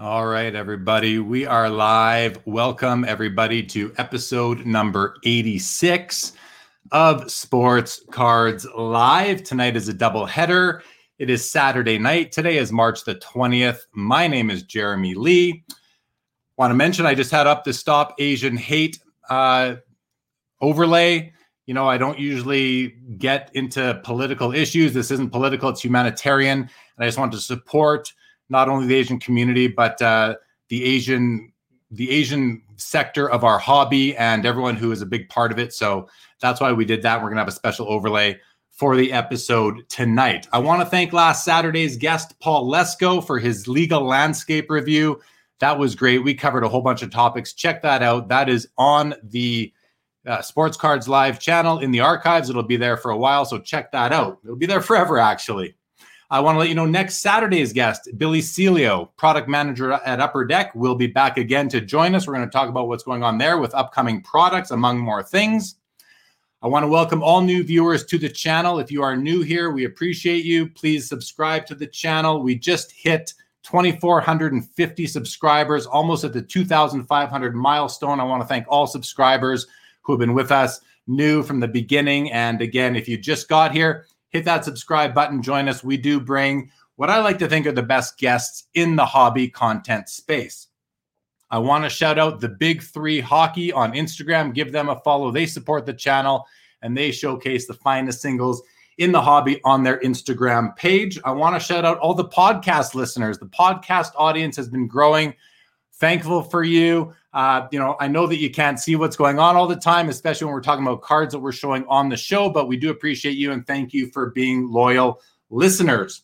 All right, everybody. We are live. Welcome, everybody, to episode number 86 of Sports Cards Live. Tonight is a double header. It is Saturday night. Today is March the 20th. My name is Jeremy Lee. Want to mention I just had up the Stop Asian Hate uh, overlay. You know, I don't usually get into political issues. This isn't political, it's humanitarian. And I just want to support not only the Asian community, but uh, the Asian the Asian sector of our hobby and everyone who is a big part of it. So that's why we did that. We're gonna have a special overlay for the episode tonight. I want to thank last Saturday's guest, Paul Lesko, for his legal landscape review. That was great. We covered a whole bunch of topics. Check that out. That is on the uh, Sports Cards Live channel in the archives. It'll be there for a while, so check that out. It'll be there forever, actually. I want to let you know next Saturday's guest, Billy Celio, product manager at Upper Deck, will be back again to join us. We're going to talk about what's going on there with upcoming products, among more things. I want to welcome all new viewers to the channel. If you are new here, we appreciate you. Please subscribe to the channel. We just hit 2,450 subscribers, almost at the 2,500 milestone. I want to thank all subscribers who have been with us new from the beginning. And again, if you just got here, hit that subscribe button, join us. We do bring what I like to think are the best guests in the hobby content space. I want to shout out the Big Three Hockey on Instagram. Give them a follow. They support the channel and they showcase the finest singles in the hobby on their Instagram page. I want to shout out all the podcast listeners. The podcast audience has been growing. Thankful for you. Uh, you know, I know that you can't see what's going on all the time, especially when we're talking about cards that we're showing on the show, but we do appreciate you and thank you for being loyal listeners.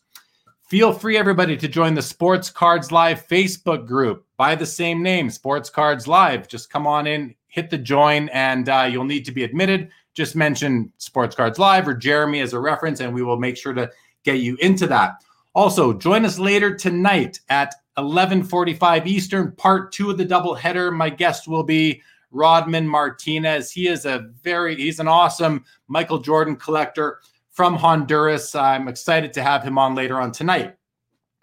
Feel free, everybody, to join the Sports Cards Live Facebook group by the same name, Sports Cards Live. Just come on in, hit the join, and uh, you'll need to be admitted. Just mention Sports Cards Live or Jeremy as a reference, and we will make sure to get you into that. Also, join us later tonight at 11:45 Eastern, part two of the doubleheader. My guest will be Rodman Martinez. He is a very he's an awesome Michael Jordan collector from Honduras. I'm excited to have him on later on tonight.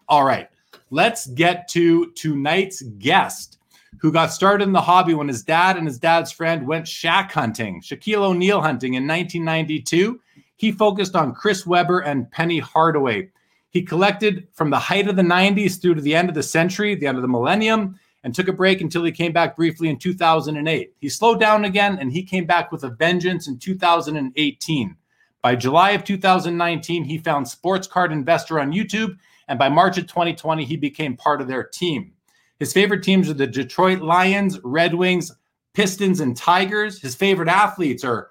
All right, let's get to tonight's guest who got started in the hobby when his dad and his dad's friend went Shaq hunting, Shaquille O'Neal hunting in 1992. He focused on Chris Webber and Penny Hardaway. He collected from the height of the 90s through to the end of the century, the end of the millennium, and took a break until he came back briefly in 2008. He slowed down again and he came back with a vengeance in 2018. By July of 2019, he found Sports Card Investor on YouTube, and by March of 2020, he became part of their team. His favorite teams are the Detroit Lions, Red Wings, Pistons, and Tigers. His favorite athletes are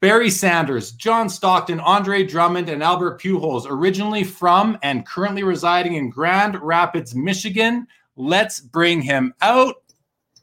Barry Sanders, John Stockton, Andre Drummond, and Albert Pujols, originally from and currently residing in Grand Rapids, Michigan. Let's bring him out.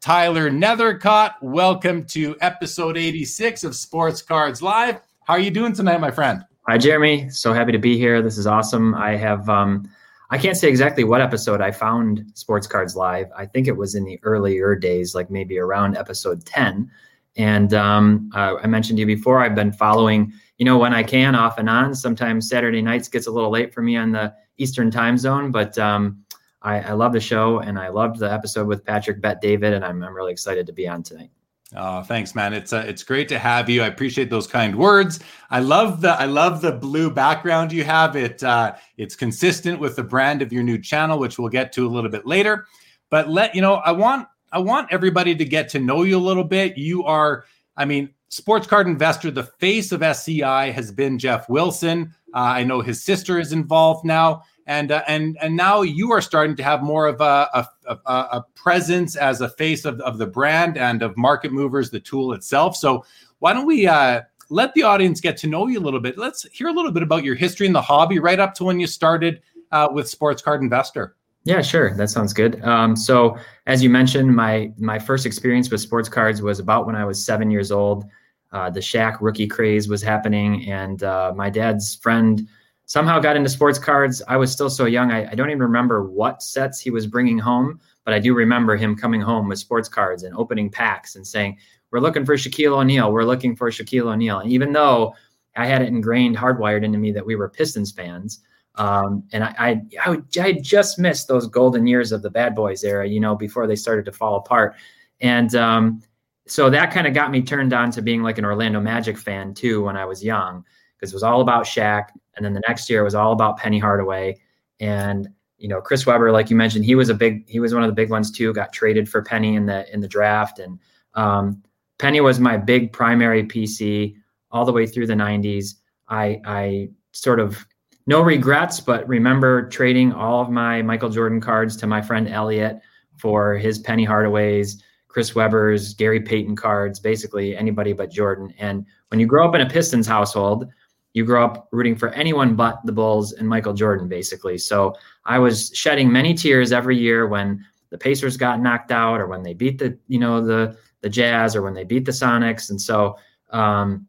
Tyler Nethercott, welcome to episode 86 of Sports Cards Live. How are you doing tonight, my friend? Hi, Jeremy. So happy to be here. This is awesome. I have, um, I can't say exactly what episode I found Sports Cards Live. I think it was in the earlier days, like maybe around episode 10. And um, uh, I mentioned to you before, I've been following, you know, when I can off and on. Sometimes Saturday nights gets a little late for me on the Eastern time zone, but um, I, I, love the show and I loved the episode with Patrick Bet David, and I'm, I'm really excited to be on tonight. Oh, thanks, man. It's uh, it's great to have you. I appreciate those kind words. I love the I love the blue background you have. It uh, it's consistent with the brand of your new channel, which we'll get to a little bit later. But let you know, I want I want everybody to get to know you a little bit. You are, I mean, sports card investor. The face of SCI has been Geoff Wilson. Uh, I know his sister is involved now, and uh, and and now you are starting to have more of a, a, a, presence as a face of, of the brand and of Market Movers, the tool itself. So why don't we uh, let the audience get to know you a little bit? Let's hear a little bit about your history in the hobby, right up to when you started uh, with Sports Card Investor. Yeah, sure. That sounds good. Um, so, as you mentioned, my my first experience with sports cards was about when I was seven years old. Uh, the Shaq rookie craze was happening, and uh, my dad's friend somehow got into sports cards. I was still so young; I, I, don't even remember what sets he was bringing home, but I do remember him coming home with sports cards and opening packs and saying, "We're looking for Shaquille O'Neal. We're looking for Shaquille O'Neal." And even though I had it ingrained, hardwired into me that we were Pistons fans. Um, and I, I, I, just missed those golden years of the bad boys era, you know, before they started to fall apart. And um, so that kind of got me turned on to being like an Orlando Magic fan too when I was young, because it was all about Shaq. And then the next year it was all about Penny Hardaway. And you know, Chris Webber, like you mentioned, he was a big, he was one of the big ones too. Got traded for Penny in the in the draft, and um, Penny was my big primary PC all the way through the '90s. I I sort of no regrets, but remember trading all of my Michael Jordan cards to my friend Elliot for his Penny Hardaways, Chris Webber's, Gary Payton cards, basically anybody but Jordan. And when you grow up in a Pistons household, you grow up rooting for anyone but the Bulls and Michael Jordan, basically. So I was shedding many tears every year when the Pacers got knocked out or when they beat the, you know, the the Jazz or when they beat the Sonics. And so um,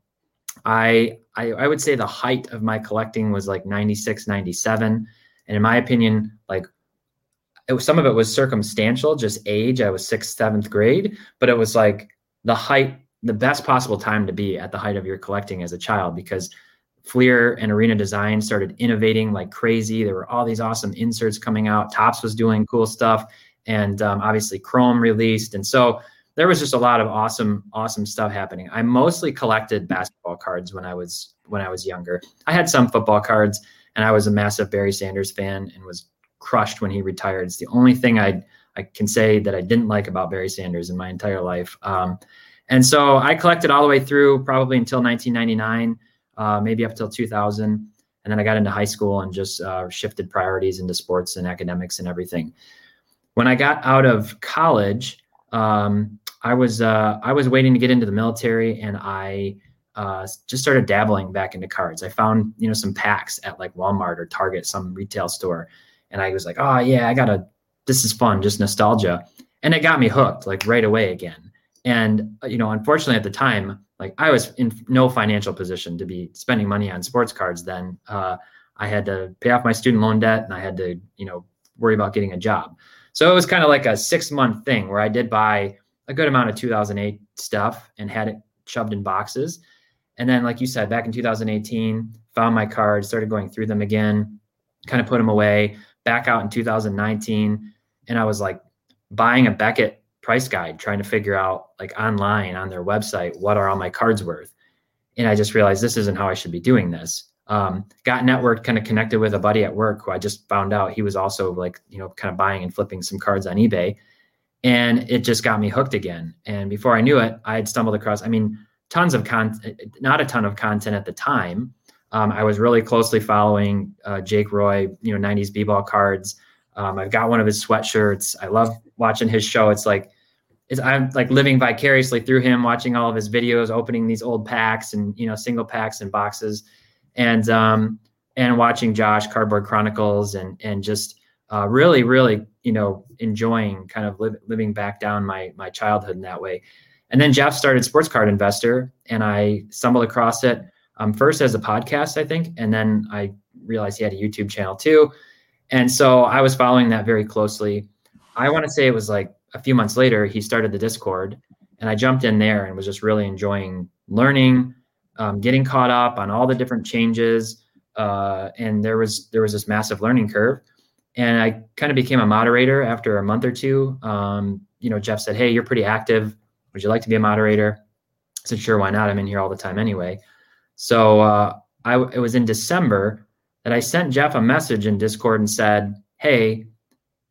I, I I would say the height of my collecting was like 96, 97. And in my opinion, like it was, some of it was circumstantial, just age. I was sixth, seventh grade, but it was like the height, the best possible time to be at the height of your collecting as a child because Fleer and Arena Design started innovating like crazy. There were all these awesome inserts coming out. Topps was doing cool stuff, and um, obviously Chrome released, and so there was just a lot of awesome, awesome stuff happening. I mostly collected basketball cards when I was when I was younger. I had some football cards, and I was a massive Barry Sanders fan and was crushed when he retired. It's the only thing I I can say that I didn't like about Barry Sanders in my entire life. Um, and so I collected all the way through probably until 1999 uh, maybe up till 2000. And then I got into high school and just uh, shifted priorities into sports and academics and everything. When I got out of college, um, I was uh, I was waiting to get into the military, and I uh, just started dabbling back into cards. I found you know some packs at like Walmart or Target, some retail store, and I was like, oh yeah, I gotta. This is fun, just nostalgia, and it got me hooked like right away again. And you know, unfortunately at the time, like I was in no financial position to be spending money on sports cards then. Uh, I had to pay off my student loan debt and I had to, you know, worry about getting a job. So it was kind of like a six month thing where I did buy a good amount of 2008 stuff and had it shoved in boxes. And then, like you said, back in 2018, found my cards, started going through them again, kind of put them away, back out in 2019. And I was like buying a Beckett price guide trying to figure out like online on their website what are all my cards worth and i just realized this isn't how i should be doing this um, got networked kind of connected with a buddy at work who i just found out he was also like you know kind of buying and flipping some cards on ebay and it just got me hooked again. And before i knew it i had stumbled across i mean tons of content not a ton of content at the time. Um, i was really closely following uh, jake roy you know 90s b-ball cards. Um, i've got one of his sweatshirts. I love watching his show. It's like is I'm like living vicariously through him, watching all of his videos, opening these old packs and you know single packs and boxes, and um, and watching Josh Cardboard Chronicles and and just uh, really really you know enjoying kind of li- living back down my my childhood in that way. And then Geoff started Sports Card Investor, and I stumbled across it um, first as a podcast, I think, and then I realized he had a YouTube channel too. And so I was following that very closely. I want to say it was like a few months later, he started the Discord, and I jumped in there and was just really enjoying learning, um, getting caught up on all the different changes. Uh, and there was there was this massive learning curve, and I kind of became a moderator after a month or two. Um, you know, Geoff said, "Hey, you're pretty active. Would you like to be a moderator?" I said, "Sure, why not? I'm in here all the time anyway." So uh, I it was in December that I sent Geoff a message in Discord and said, "Hey,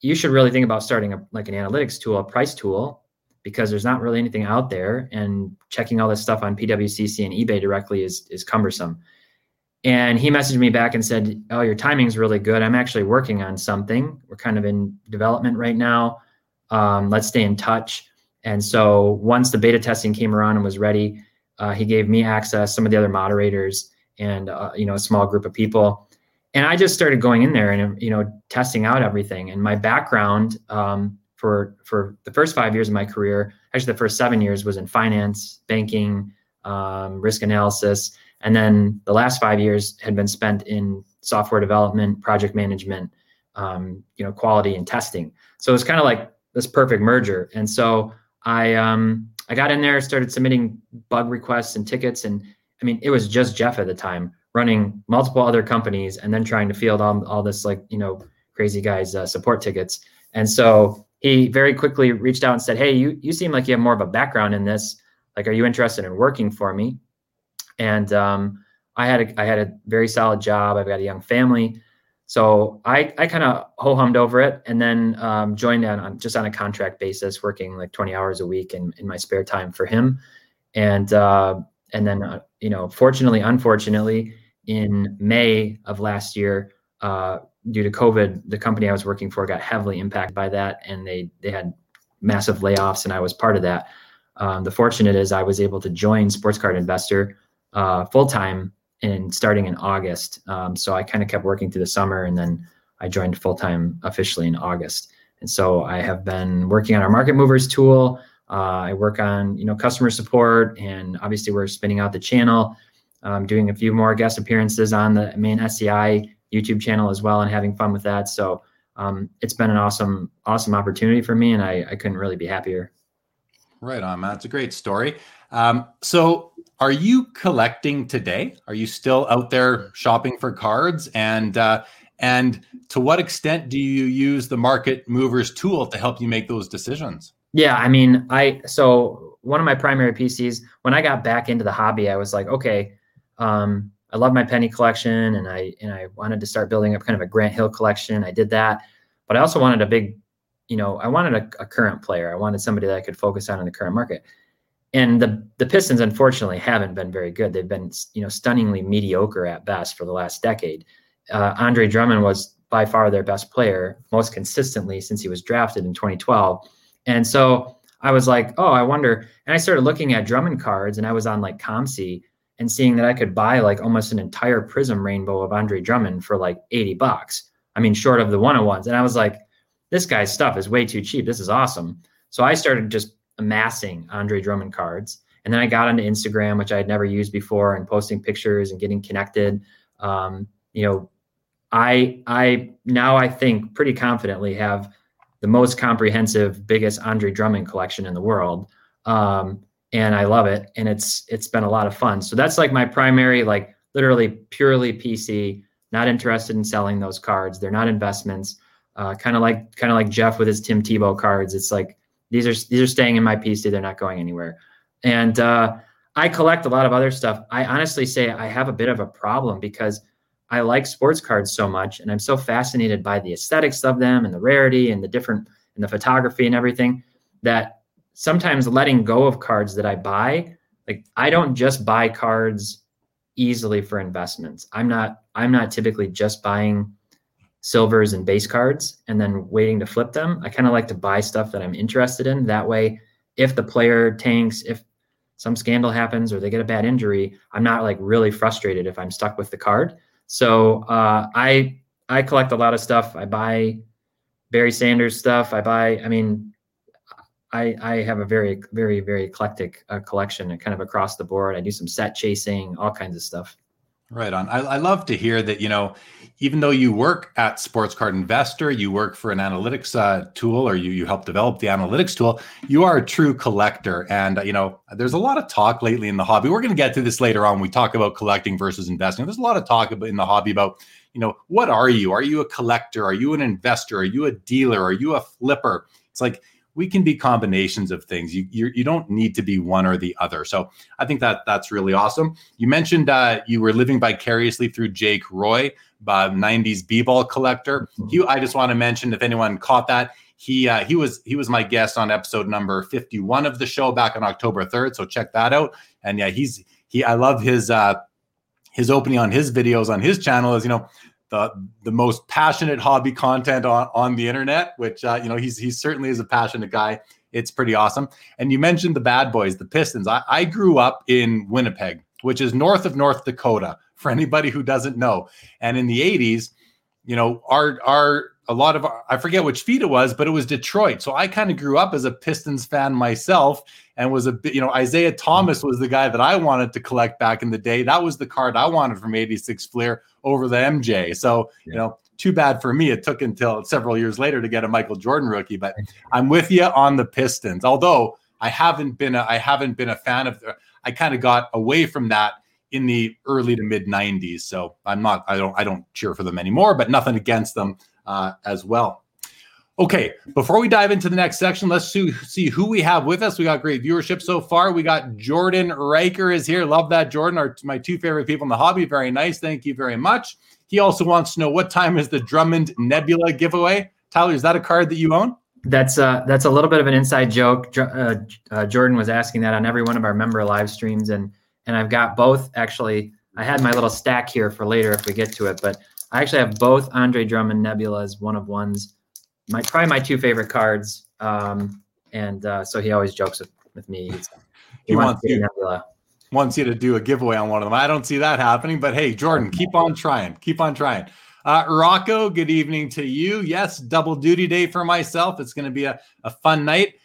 you should really think about starting a, like an analytics tool, a price tool, because there's not really anything out there, and checking all this stuff on PWCC and eBay directly is is cumbersome. And he messaged me back and said, "Oh, your timing's really good. I'm actually working on something. We're kind of in development right now. Um, let's stay in touch." And so once the beta testing came around and was ready, uh, he gave me access, some of the other moderators, and uh, you know a small group of people and I just started going in there and you know testing out everything. And my background um, for for the first five years of my career, actually the first seven years, was in finance, banking, um, risk analysis, and then the last five years had been spent in software development, project management, um, you know, quality and testing. So it's kind of like this perfect merger. And so I um, I got in there, started submitting bug requests and tickets, and I mean it was just Geoff at the time running multiple other companies and then trying to field all, all this like you know crazy guys uh, support tickets and so he very quickly reached out and said hey you you seem like you have more of a background in this like are you interested in working for me and um, i had a i had a very solid job. I've got a young family. So i i kind of ho-hummed over it and then um, joined on, on, just on a contract basis working like 20 hours a week in, in my spare time for him. And uh, and then uh, you know fortunately unfortunately in May of last year, uh, due to COVID, the company I was working for got heavily impacted by that, and they they had massive layoffs, and I was part of that. Um, the fortunate is I was able to join Sports Card Investor uh, full time and starting in August. Um, so I kind of kept working through the summer, and then I joined full time officially in August. And so I have been working on our Market Movers tool. Uh, I work on you know customer support, and obviously we're spinning out the channel doing a few more guest appearances on the main SCI YouTube channel as well and having fun with that. So um, it's been an awesome, awesome opportunity for me, and I, I couldn't really be happier. Right on, man. It's a great story. Um, so, are you collecting today? Are you still out there shopping for cards? And uh, and to what extent do you use the market movers tool to help you make those decisions? Yeah, I mean, I so one of my primary PCs when I got back into the hobby, I was like, okay, um, I love my penny collection, and I and I wanted to start building up kind of a Grant Hill collection. I did that, but I also wanted a big, you know, I wanted a, a current player. I wanted somebody that I could focus on in the current market. And the the Pistons, unfortunately, haven't been very good. They've been, you know, stunningly mediocre at best for the last decade. Uh, Andre Drummond was by far their best player, most consistently since he was drafted in 2012. And so I was like, oh, I wonder. And I started looking at Drummond cards, and I was on like COMC, and seeing that I could buy like almost an entire Prizm rainbow of Andre Drummond for like 80 bucks. I mean, short of the one on ones. And I was like, this guy's stuff is way too cheap. This is awesome. So I started just amassing Andre Drummond cards. And then I got onto Instagram, which I had never used before, and posting pictures and getting connected. Um, you know, I I now I think pretty confidently have the most comprehensive, biggest Andre Drummond collection in the world. Um, and I love it. And it's it's been a lot of fun. So that's like my primary, like literally purely PC. Not interested in selling those cards. They're not investments. Uh, kind of like kind of like Geoff with his Tim Tebow cards. It's like these are these are staying in my PC. They're not going anywhere. And uh, I collect a lot of other stuff. I honestly say I have a bit of a problem because I like sports cards so much, and I'm so fascinated by the aesthetics of them and the rarity and the different and the photography and everything that sometimes letting go of cards that I buy, like I don't just buy cards easily for investments. I'm not I'm not typically just buying silvers and base cards and then waiting to flip them. I kind of like to buy stuff that I'm interested in. That way, if the player tanks, if some scandal happens or they get a bad injury, I'm not like really frustrated if I'm stuck with the card. So uh, I I collect a lot of stuff. I buy Barry Sanders stuff. I buy. I mean, I, I have a very, very, very eclectic uh, collection kind of across the board. I do some set chasing, all kinds of stuff. Right on. I, I love to hear that, you know, even though you work at Sports Card Investor, you work for an analytics uh, tool or you, you help develop the analytics tool, you are a true collector. And, uh, you know, there's a lot of talk lately in the hobby. We're going to get to this later on. we talk about collecting versus investing. There's a lot of talk about in the hobby about, you know, what are you? Are you a collector? Are you an investor? Are you a dealer? Are you a flipper? It's like, we can be combinations of things. You you, you don't need to be one or the other. So I think that that's really awesome. You mentioned uh, you were living vicariously through Jake Roy, uh, 90s b-ball collector. Mm-hmm. He, I just want to mention if anyone caught that, he uh, he was he was my guest on episode number 51 of the show back on October 3rd. So check that out. And yeah, he's he I love his uh his opening on his videos on his channel is you know the the most passionate hobby content on, on the internet, which uh, you know he's he certainly is a passionate guy. It's pretty awesome. And you mentioned the bad boys, the Pistons. I, I grew up in Winnipeg, which is north of North Dakota. For anybody who doesn't know, and in the '80s, you know, our our a lot of I forget which feed it was, but it was Detroit. So I kind of grew up as a Pistons fan myself and was a bit, you know, Isiah Thomas was the guy that I wanted to collect back in the day. That was the card I wanted from 86 Fleer over the MJ. So, yeah. you know, too bad for me. It took until several years later to get a Michael Jordan rookie, but I'm with you on the Pistons. Although I haven't been a, I haven't been a fan of I kind of got away from that in the early to mid 90s. So I'm not, I don't, I don't cheer for them anymore, but nothing against them uh, as well. Okay, before we dive into the next section, let's see who we have with us. We got great viewership so far. We got Jordan Riker is here. Love that, Jordan. Our my two favorite people in the hobby. Very nice. Thank you very much. He also wants to know what time is the Drummond Nebula giveaway. Tyler, is that a card that you own? That's uh that's a little bit of an inside joke. Uh, uh, Jordan was asking that on every one of our member live streams, and and I've got both actually. I had my little stack here for later if we get to it, but I actually have both Andre Drummond Nebulas one of ones my probably my two favorite cards. Um, and uh, so he always jokes with, with me. He's, he, he wants, you, wants you to do a giveaway on one of them. I don't see that happening, but hey, Jordan, keep on trying. Keep on trying. Uh, Rocco, good evening to you. Yes, double duty day for myself. It's going to be a, a fun night.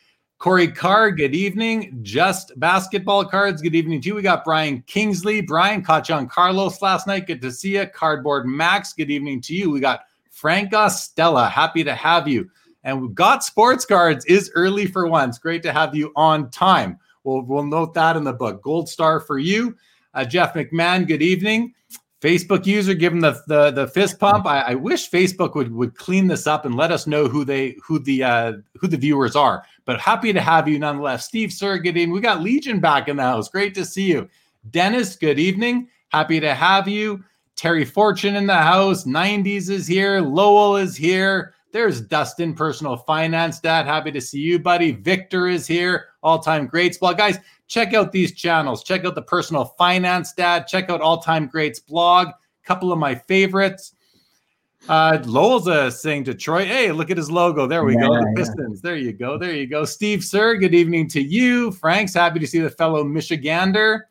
Corey Carr, good evening. Just basketball cards, good evening to you. We got Brian Kingsley. Brian caught you on Carlos last night. Good to see you. Cardboard Max, good evening to you. We got Frank Ostella, happy to have you. And we've got sports cards is early for once. Great to have you on time. We'll, we'll note that in the book. Gold star for you. Uh, Jeff McMahon, good evening. Facebook user, give him the the, the fist pump. I, I, wish Facebook would would clean this up and let us know who they who the uh, who the viewers are. But happy to have you nonetheless. Steve evening. We got Legion back in the house. Great to see you. Dennis, good evening. Happy to have you. Terry Fortune in the house. 90s is here. Lowell is here. There's Dustin, personal finance dad. Happy to see you, buddy. Victor is here. All time greats blog. Guys, check out these channels. Check out the personal finance dad. Check out all time greats blog. Couple of my favorites. Uh, Lowell's uh, saying Detroit. Hey, look at his logo. There we yeah, go. The Pistons. Yeah. There you go. There you go. Steve Sir, good evening to you. Frank's happy to see the fellow Michigander.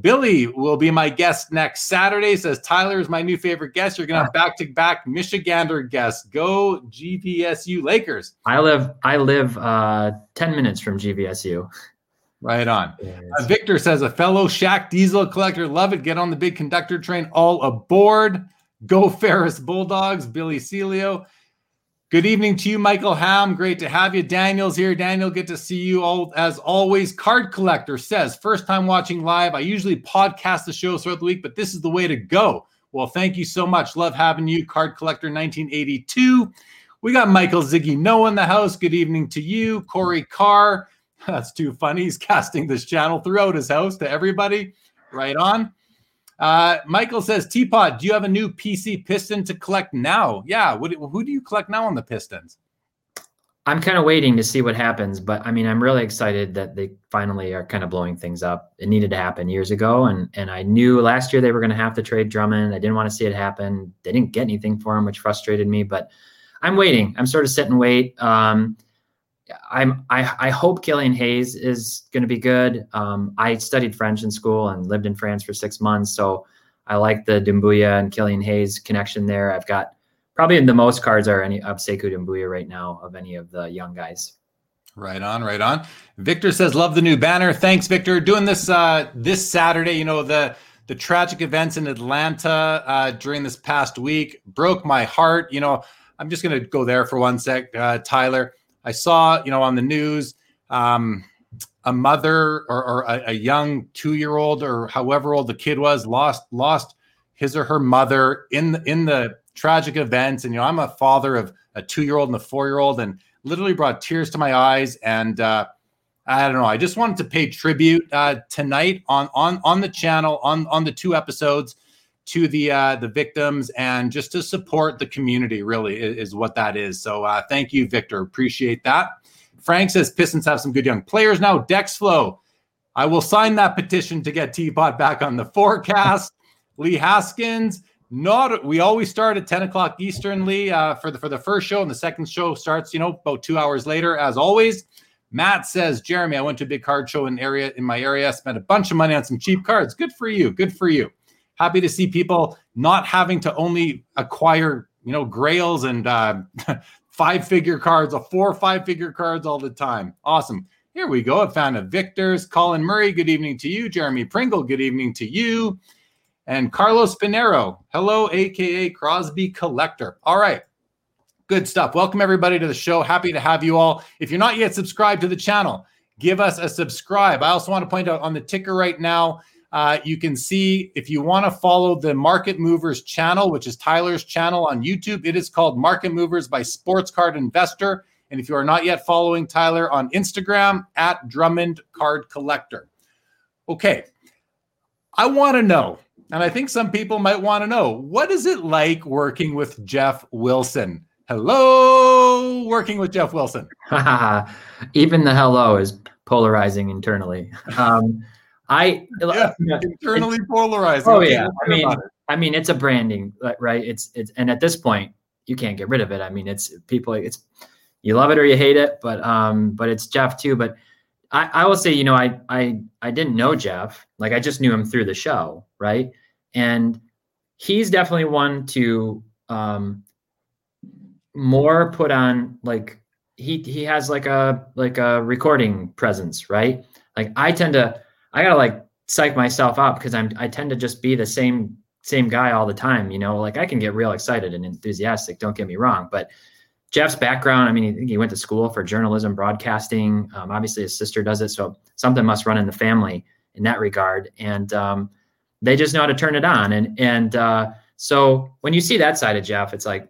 Billy will be my guest next Saturday. Says Tyler is my new favorite guest. You're gonna have back to back Michigander guests. Go GVSU Lakers. I live I live uh, ten minutes from GVSU. Right on. Uh, Victor says a fellow Shaq Diesel collector. Love it. Get on the big conductor train. All aboard. Go Ferris Bulldogs. Billy Celio. Good evening to you, Michael Ham. Great to have you. Daniel's here. Daniel, good to see you all as always. Card Collector says, first time watching live. I usually podcast the show throughout the week, but this is the way to go. Well, thank you so much. Love having you, Card Collector 1982. We got Michael Ziggy Noah in the house. Good evening to you. Corey Carr. That's too funny. He's casting this channel throughout his house to everybody. Right on. Uh, Michael says, T-Pott, do you have a new PC Piston to collect now? Yeah. What, who do you collect now on the Pistons? I'm kind of waiting to see what happens, but I mean, I'm really excited that they finally are kind of blowing things up. It needed to happen years ago, and and I knew last year they were going to have to trade Drummond. I didn't want to see it happen. They didn't get anything for him, which frustrated me. But I'm waiting. I'm sort of sit and wait. Um, I'm I, I hope Killian Hayes is going to be good. Um, I studied French in school and lived in France for six months, so I like the Doumbouya and Killian Hayes connection there. I've got probably the most cards are any of Sekou Doumbouya right now of any of the young guys. Right on, right on. Victor says, "Love the new banner." Thanks, Victor. Doing this uh, this Saturday. You know the the tragic events in Atlanta uh, during this past week broke my heart. You know, I'm just going to go there for one sec, uh, Tyler. I saw, you know, on the news, um, a mother or, or a, a young two-year-old or however old the kid was lost lost his or her mother in the, in the tragic events. And you know, I'm a father of a two-year-old and a four-year-old, and literally brought tears to my eyes. And uh, I don't know. I just wanted to pay tribute uh, tonight on on on the channel on on the two episodes to the uh, the victims and just to support the community. Really is, is what that is. So uh, thank you, Victor. Appreciate that. Frank says Pistons have some good young players now. Dex Flow. I will sign that petition to get T-Pott back on the forecast. Lee Haskins. Not we always start at 10 o'clock Eastern, Lee, uh, for the for the first show, and the second show starts, you know, about two hours later, as always. Matt says, Jeremy, I went to a big card show in area in my area, spent a bunch of money on some cheap cards. Good for you. Good for you happy to see people not having to only acquire, you know, grails and uh, five figure cards, a four or five figure cards all the time. Awesome. Here we go. A fan of Victor's. Colin Murray, good evening to you. Jeremy Pringle, good evening to you. And Carlos Pinero, hello, AKA Crosby Collector. All right. Good stuff. Welcome, everybody, to the show. Happy to have you all. If you're not yet subscribed to the channel, give us a subscribe. I also want to point out on the ticker right now, Uh, you can see if you want to follow the Market Movers channel, which is Tyler's channel on YouTube, it is called Market Movers by Sports Card Investor. And if you are not yet following Tyler on Instagram, at Drummond Card Collector. Okay, I want to know, and I think some people might want to know, what is it like working with Geoff Wilson? Hello, working with Geoff Wilson. Even the hello is polarizing internally. Um, I yeah, you know, internally polarizing. Oh yeah, I mean, I mean, it's a branding, right? It's it's, and at this point, you can't get rid of it. I mean, it's people, it's you love it or you hate it, but um, but it's Geoff too. But I, I will say, you know, I I I didn't know Geoff, like I just knew him through the show, right? And he's definitely one to um more put on like he he has like a like a recording presence, right? Like I tend to I gotta like psych myself up because I'm I tend to just be the same same guy all the time. You know, like I can get real excited and enthusiastic. Don't get me wrong, but Geoff's background, I mean, he, he went to school for journalism, broadcasting. Um, obviously, his sister does it, so something must run in the family in that regard. And um, they just know how to turn it on. And and uh, so when you see that side of Geoff, it's like,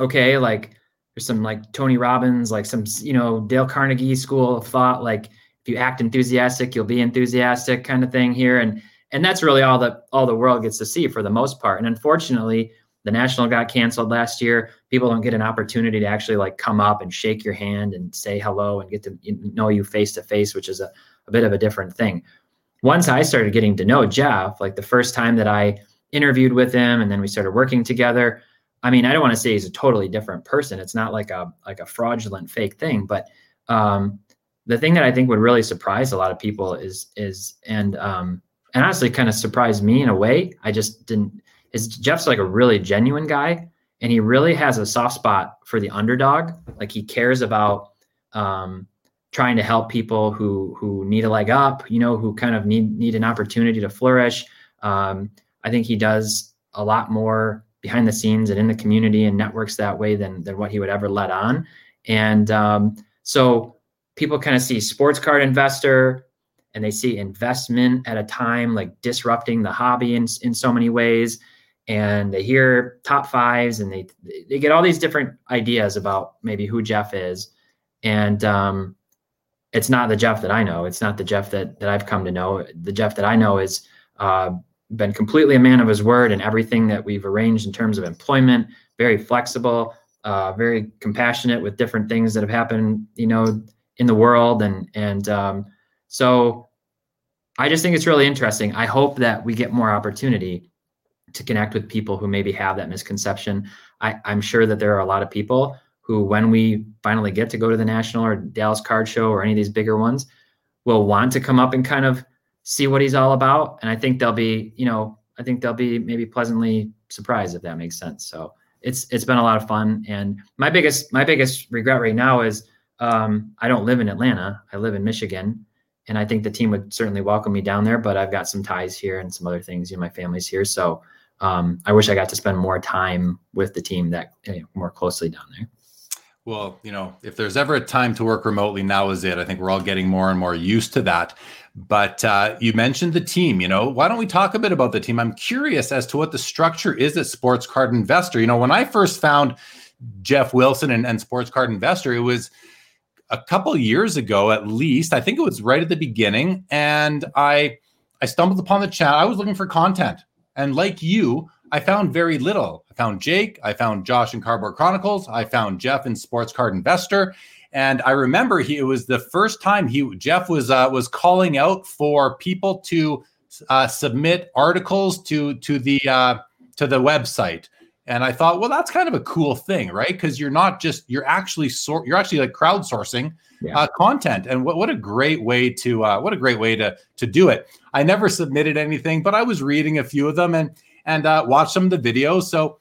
okay, like there's some like Tony Robbins, like some you know Dale Carnegie school of thought, like if you act enthusiastic, you'll be enthusiastic kind of thing here. And and that's really all that all the world gets to see for the most part. And unfortunately, the national got canceled last year. People don't get an opportunity to actually like come up and shake your hand and say hello and get to know you face to face, which is a, a bit of a different thing. Once I started getting to know Geoff, like the first time that I interviewed with him and then we started working together, I mean, I don't want to say he's a totally different person. It's not like a like a fraudulent fake thing, but um, the thing that I think would really surprise a lot of people is is and um and honestly kind of surprised me in a way. I just didn't is Geoff's like a really genuine guy and he really has a soft spot for the underdog. Like he cares about um trying to help people who who need a leg up, you know, who kind of need need an opportunity to flourish. Um, I think he does a lot more behind the scenes and in the community and networks that way than than what he would ever let on. And um, so people kind of see sports card investor and they see investment at a time like disrupting the hobby in, in so many ways. And they hear top fives and they they get all these different ideas about maybe who geoff is. And um, it's not the geoff that i know. It's not the geoff that that i've come to know. The geoff that i know is uh, been completely a man of his word and everything that we've arranged in terms of employment very flexible uh, very compassionate with different things that have happened you know in the world. And and um, so i just think it's really interesting. I hope that we get more opportunity to connect with people who maybe have that misconception. I, i'm sure that there are a lot of people who when we finally get to go to the national or dallas card show or any of these bigger ones will want to come up and kind of see what he's all about. And i think they'll be you know i think they'll be maybe pleasantly surprised if that makes sense. So it's it's been a lot of fun. And my biggest my biggest regret right now is um, I don't live in Atlanta. I live in Michigan, and I think the team would certainly welcome me down there. But I've got some ties here and some other things. You know, my family's here, so um, I wish I got to spend more time with the team that you know, more closely down there. Well, you know, if there's ever a time to work remotely, now is it. I think we're all getting more and more used to that. But uh, you mentioned the team. You know, why don't we talk a bit about the team? I'm curious as to what the structure is at Sports Card Investor. You know, when I first found Geoff Wilson and, and Sports Card Investor, it was a couple years ago at least. I think it was right at the beginning, and I I stumbled upon the chat. I was looking for content, and like you, I found very little. I found Jake, I found Josh in Cardboard Chronicles, I found Geoff in Sports Card Investor, and I remember he it was the first time he Geoff was uh, was calling out for people to uh, submit articles to to the uh, to the website and I thought, well, that's kind of a cool thing, right? Because you're not just you're actually sort you're actually like crowdsourcing yeah. uh, content, and what what a great way to uh, what a great way to to do it. I never submitted anything, but I was reading a few of them and and uh, watched some of the videos. So,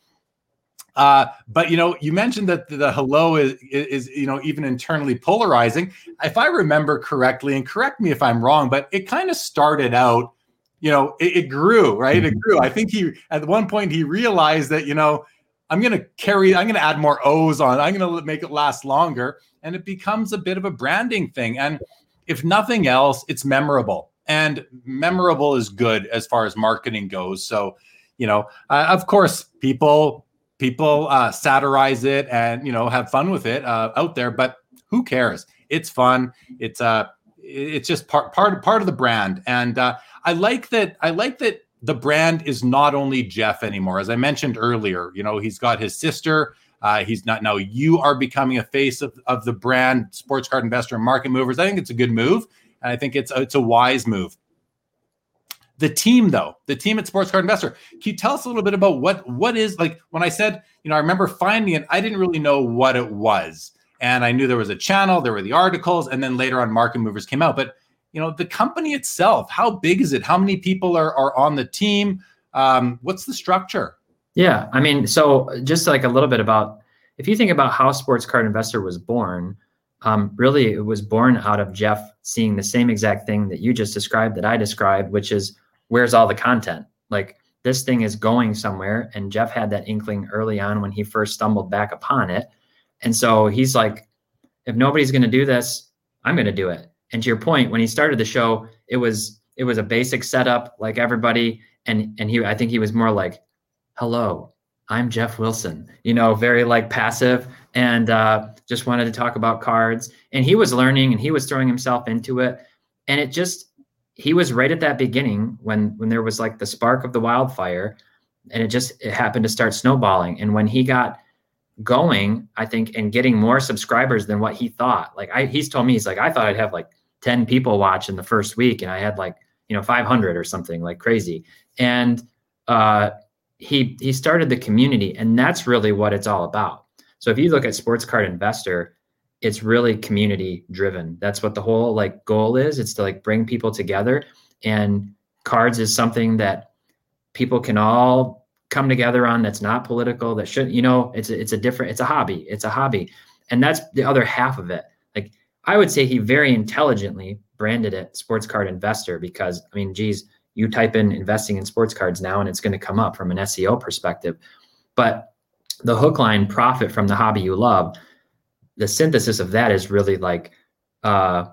uh, but you know, you mentioned that the, hello is, is is you know even internally polarizing. If I remember correctly, and correct me if I'm wrong, but it kind of started out you know, it, it grew, right? It mm-hmm. grew. I think he at one point he realized that, you know, I'm going to carry, I'm going to add more O's on, I'm going to make it last longer. And it becomes a bit of a branding thing. And if nothing else, it's memorable. and memorable is good as far as marketing goes. So, you know, uh, of course, people people uh, satirize it and you know have fun with it uh, out there, but who cares? It's fun. It's uh it's just part part part of the brand, and uh, I like that. I like that the brand is not only Geoff anymore. As I mentioned earlier, you know, he's got his sister. Uh, he's not now. You are becoming a face of, of the brand, sports card investor, and market movers. I think it's a good move, and I think it's a, it's a wise move. The team, though, the team at Sports Card Investor, can you tell us a little bit about what what is like? When I said, you know, I remember finding it, I didn't really know what it was, and I knew there was a channel, there were the articles, and then later on, Market Movers came out. But you know, the company itself, how big is it? How many people are are on the team? Um, what's the structure? Yeah, I mean, so just like a little bit about if you think about how Sports Card Investor was born, um, really it was born out of Geoff seeing the same exact thing that you just described that I described, which is where's all the content? Like this thing is going somewhere. And Geoff had that inkling early on when he first stumbled back upon it. And so he's like, if nobody's going to do this, I'm going to do it. And to your point, when he started the show, it was it was a basic setup like everybody and and he I think he was more like, "Hello, I'm Geoff Wilson." You know, very like passive and uh, just wanted to talk about cards. And he was learning and he was throwing himself into it. And it just he was right at that beginning when when there was like the spark of the wildfire and it just it happened to start snowballing and when he got going i think and getting more subscribers than what he thought like i he's told me he's like i thought i'd have like 10 people watch in the first week and i had like you know 500 or something like crazy. And uh he he started the community and that's really what it's all about. So if you look at sports card investor it's really community driven. That's what the whole like goal is. It's to like bring people together and cards is something that people can all come together on that's not political that should you know it's it's a different it's a hobby. It's a hobby. And that's the other half of it i would say he very intelligently branded it sports card investor because i mean geez you type in investing in sports cards now and it's going to come up from an seo perspective but the hook line profit from the hobby you love the synthesis of that is really like uh,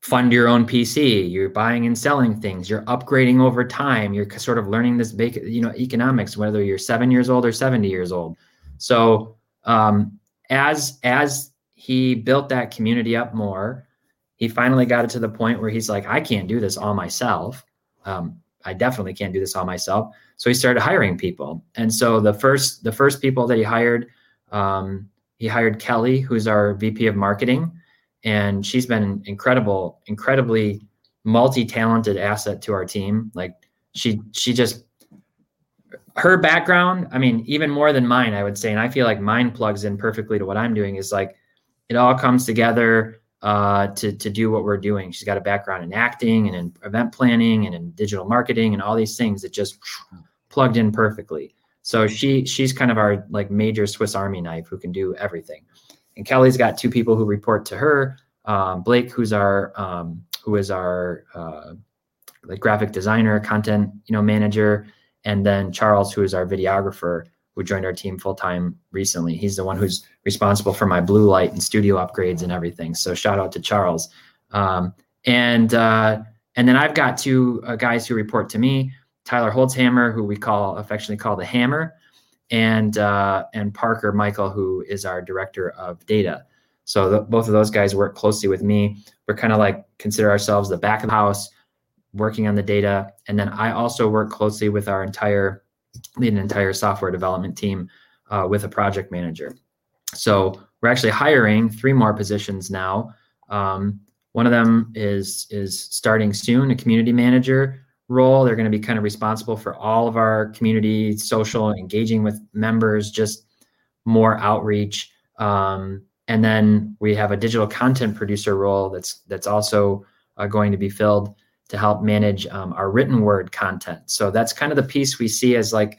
fund your own PC. You're buying and selling things. You're upgrading over time. You're sort of learning this basic, you know, economics, whether you're seven years old or 70 years old. So um, as as he built that community up more, he finally got it to the point where he's like, I can't do this all myself. Um, I definitely can't do this all myself. So he started hiring people. And so the first the first people that he hired, um, he hired Kelly, who's our VP of marketing, and she's been an incredible, incredibly multi-talented asset to our team. Like she she just her background, I mean, even more than mine, I would say, and I feel like mine plugs in perfectly to what I'm doing. Is like it all comes together uh, to to do what we're doing. She's got a background in acting and in event planning and in digital marketing and all these things that just plugged in perfectly. So she she's kind of our like major Swiss Army knife who can do everything. And Kelly's got two people who report to her. Um, Blake, who's our um, who is our uh, like graphic designer, content you know manager, and then Charles, who is our videographer, who joined our team full time recently. He's the one who's responsible for my blue light and studio upgrades and everything. So shout out to Charles. Um, and uh, and then I've got two uh, guys who report to me. Tyler Holzhammer, who we call affectionately call the Hammer, and uh, and Parker Michael, who is our director of data. So both of those guys work closely with me. We're kind of like consider ourselves the back of the house, working on the data, and then I also work closely with our entire lead an entire software development team uh, with a project manager. So we're actually hiring three more positions now. Um, one of them is is starting soon, a community manager role. They're going to be kind of responsible for all of our community, social, engaging with members, just more outreach. Um, and then we have a digital content producer role that's that's also uh, going to be filled to help manage um, our written word content. So that's kind of the piece we see as like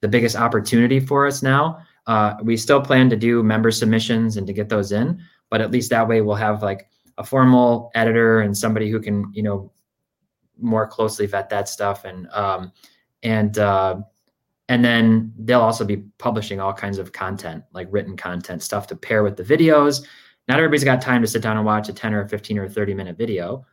the biggest opportunity for us now. Uh, we still plan to do member submissions and to get those in, but at least that way we'll have like a formal editor and somebody who can you know more closely vet that stuff and um, and uh, and then they'll also be publishing all kinds of content like written content stuff to pair with the videos not everybody's got time to sit down and watch a 10 or a 15 or a 30 minute video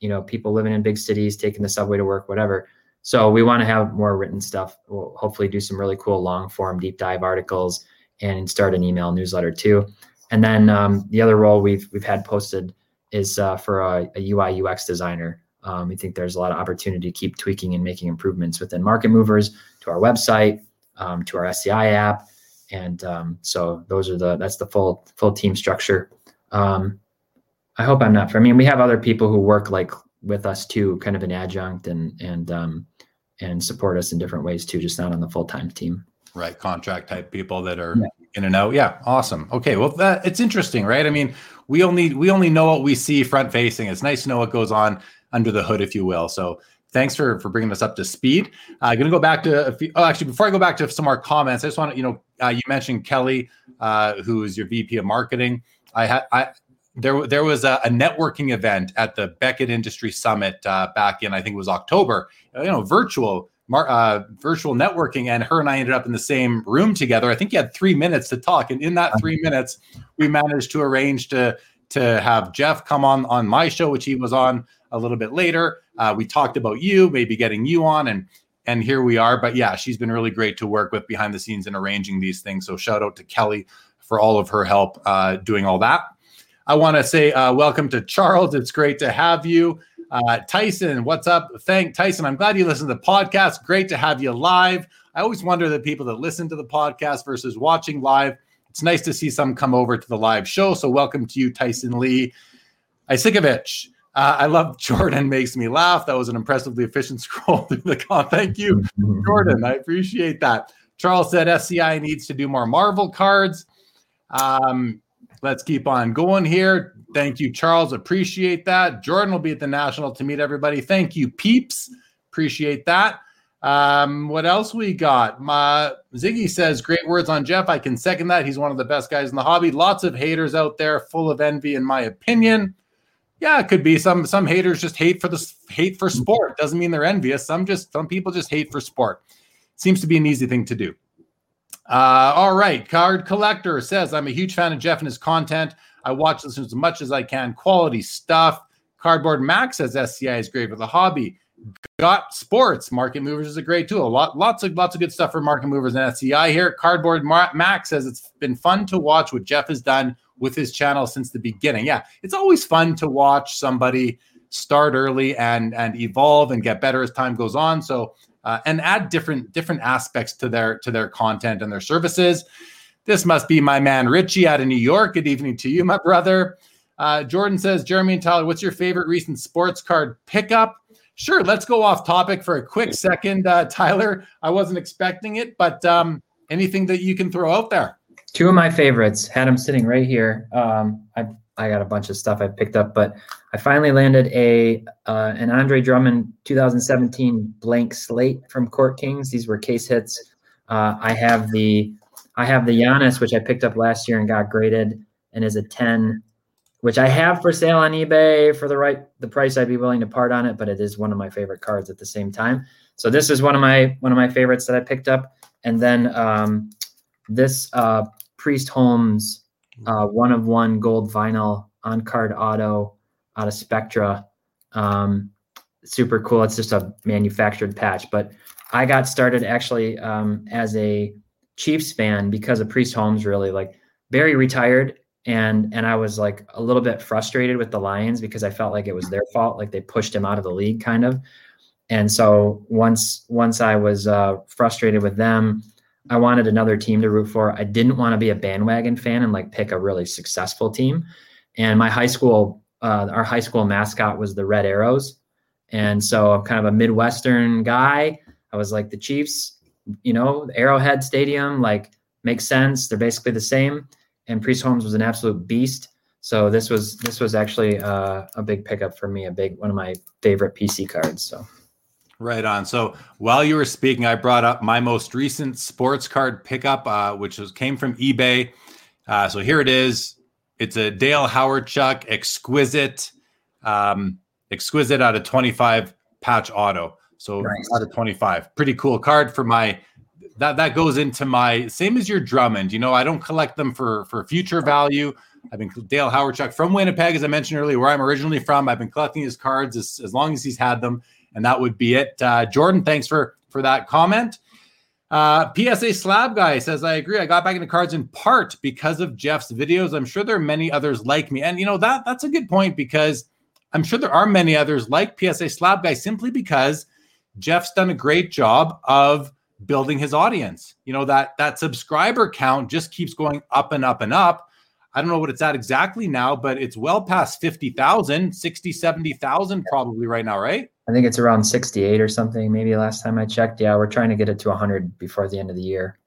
you know, people living in big cities, taking the subway to work, whatever. So we want to have more written stuff. We'll hopefully do some really cool long form deep dive articles and start an email newsletter too. And then um, the other role we've we've had posted is uh, for a, a, UI UX designer. Um, we think there's a lot of opportunity to keep tweaking and making improvements within Market Movers to our website, um, to our SCI app, and um, so those are the that's the full full team structure. Um, I hope I'm not. I mean, we have other people who work like with us too, kind of an adjunct and and um, and support us in different ways too, just not on the full time team. Right, contract type people that are yeah. in and out. Yeah, awesome. Okay, well, that it's interesting, right? I mean, we only we only know what we see front facing. It's nice to know what goes on under the hood, if you will. So thanks for for bringing us up to speed. I'm uh, going to go back to a few. Oh, actually, before I go back to some more comments, I just want to, you know, uh, you mentioned Kelly, uh, who is your VP of marketing. I had I there there was a, a, networking event at the Beckett Industry Summit uh, back in I think it was October. You know, virtual. Uh, virtual networking, and her and I ended up in the same room together. I think you had three minutes to talk, and in that three minutes, we managed to arrange to to have Geoff come on on my show, which he was on a little bit later. Uh, we talked about you, maybe getting you on, and and here we are. But yeah, she's been really great to work with behind the scenes and arranging these things. So shout out to Kelly for all of her help uh, doing all that. I want to say uh, welcome to Charles. It's great to have you. Uh, Tyson, what's up? Thank Tyson. I'm glad you listened to the podcast. Great to have you live. I always wonder the people that listen to the podcast versus watching live. It's nice to see some come over to the live show. So welcome to you, Tyson Lee. Isikovich. Uh, I love Jordan makes me laugh. That was an impressively efficient scroll through the con. Thank you, Jordan. I appreciate that. Charles said SCI needs to do more Marvel cards. Um, let's keep on going here. Thank you, Charles. Appreciate that. Jordan will be at the National to meet everybody. Thank you, peeps. Appreciate that. Um, what else we got? My Ziggy says great words on Geoff. I can second that. He's one of the best guys in the hobby. Lots of haters out there, full of envy, in my opinion. Yeah, it could be some some haters just hate for the hate for sport. Doesn't mean they're envious. Some just some people just hate for sport. Seems to be an easy thing to do. Uh, all right, card collector says I'm a huge fan of Geoff and his content. I watch this as much as I can. Quality stuff. Cardboard Max says SCI is great for the hobby. Got Sports Market Movers is a great tool. Lot, lots of lots of good stuff for Market Movers and SCI here. Cardboard Max says it's been fun to watch what Geoff has done with his channel since the beginning. Yeah, it's always fun to watch somebody start early and and evolve and get better as time goes on. So uh, and add different different aspects to their to their content and their services. This must be my man Richie out of New York. Good evening to you, my brother. Uh, Jordan says, Jeremy and Tyler, what's your favorite recent sports card pickup? Sure, let's go off topic for a quick second, uh, Tyler. I wasn't expecting it, but um, anything that you can throw out there? Two of my favorites had them sitting right here. Um, I got a bunch of stuff I picked up, but I finally landed a uh, an Andre Drummond 2017 blank slate from Court Kings. These were case hits. Uh, I have the I have the Giannis, which I picked up last year and got graded, and is a 10, which I have for sale on eBay for the right the price I'd be willing to part on it, but it is one of my favorite cards at the same time. So this is one of my one of my favorites that I picked up, and then um, this uh, Priest Holmes uh, one of one gold vinyl on card auto out of Spectra. Um, super cool. It's just a manufactured patch, but I got started actually um, as a Chiefs fan because of Priest Holmes. Really, like Barry retired, and and I was like a little bit frustrated with the Lions because I felt like it was their fault, like they pushed him out of the league, kind of. And so once once I was uh, frustrated with them, I wanted another team to root for. I didn't want to be a bandwagon fan and like pick a really successful team. And my high school, uh, our high school mascot was the Red Arrows. And so I'm kind of a Midwestern guy. I was like, the Chiefs, you know, Arrowhead Stadium, like makes sense. They're basically the same. And Priest Holmes was an absolute beast. So this was this was actually uh, a big pickup for me, a big one of my favorite PC cards. So Right on. So while you were speaking, I brought up my most recent sports card pickup, uh, which was, came from eBay. Uh, so here it is. It's a Dale Hawerchuk exquisite, um, exquisite out of 25 patch auto. So nice. out of 25, pretty cool card for my that that goes into my same as your Drummond. You know, I don't collect them for for future value. I've been Dale Hawerchuk from Winnipeg, as I mentioned earlier, where I'm originally from. I've been collecting his cards as, as long as he's had them, and that would be it. Uh, Jordan, thanks for for that comment. Uh, PSA Slab Guy says, I agree. I got back into cards in part because of Geoff's videos. I'm sure there are many others like me. And you know, that that's a good point because I'm sure there are many others like PSA Slab Guy simply because Geoff's done a great job of building his audience. You know, that that subscriber count just keeps going up and up and up. I don't know what it's at exactly now, but it's well past 50,000, 60, 70,000 probably right now, right? I think it's around 68 or something. Maybe last time I checked. Yeah, we're trying to get it to 100 before the end of the year.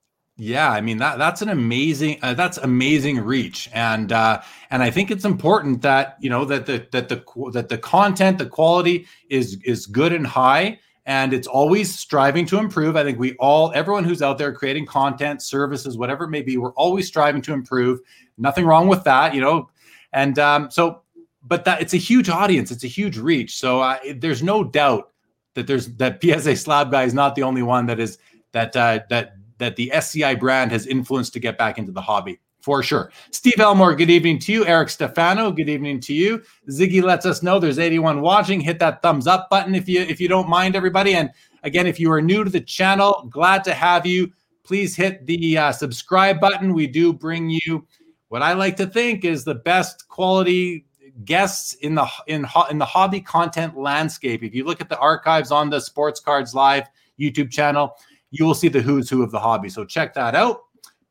Yeah, I mean that that's an amazing uh, that's amazing reach, and uh, and I think it's important that you know that the that the that the content, the quality is is good and high, and it's always striving to improve. I think we all, everyone who's out there creating content, services, whatever it may be, we're always striving to improve. Nothing wrong with that, you know. And um, so but that it's a huge audience, it's a huge reach. So there's no doubt that there's that PSA Slab Guy is not the only one that is that uh, that that the SCI brand has influenced to get back into the hobby for sure. Steve Elmore, good evening to you. Eric Stefano, good evening to you. Ziggy lets us know there's 81 watching. Hit that thumbs up button if you if you don't mind, everybody. And again, if you are new to the channel, glad to have you. Please hit the uh, subscribe button. We do bring you what I like to think is the best quality guests in the in in the hobby content landscape. If you look at the archives on the Sports Cards Live YouTube channel, you will see the who's who of the hobby. So check that out.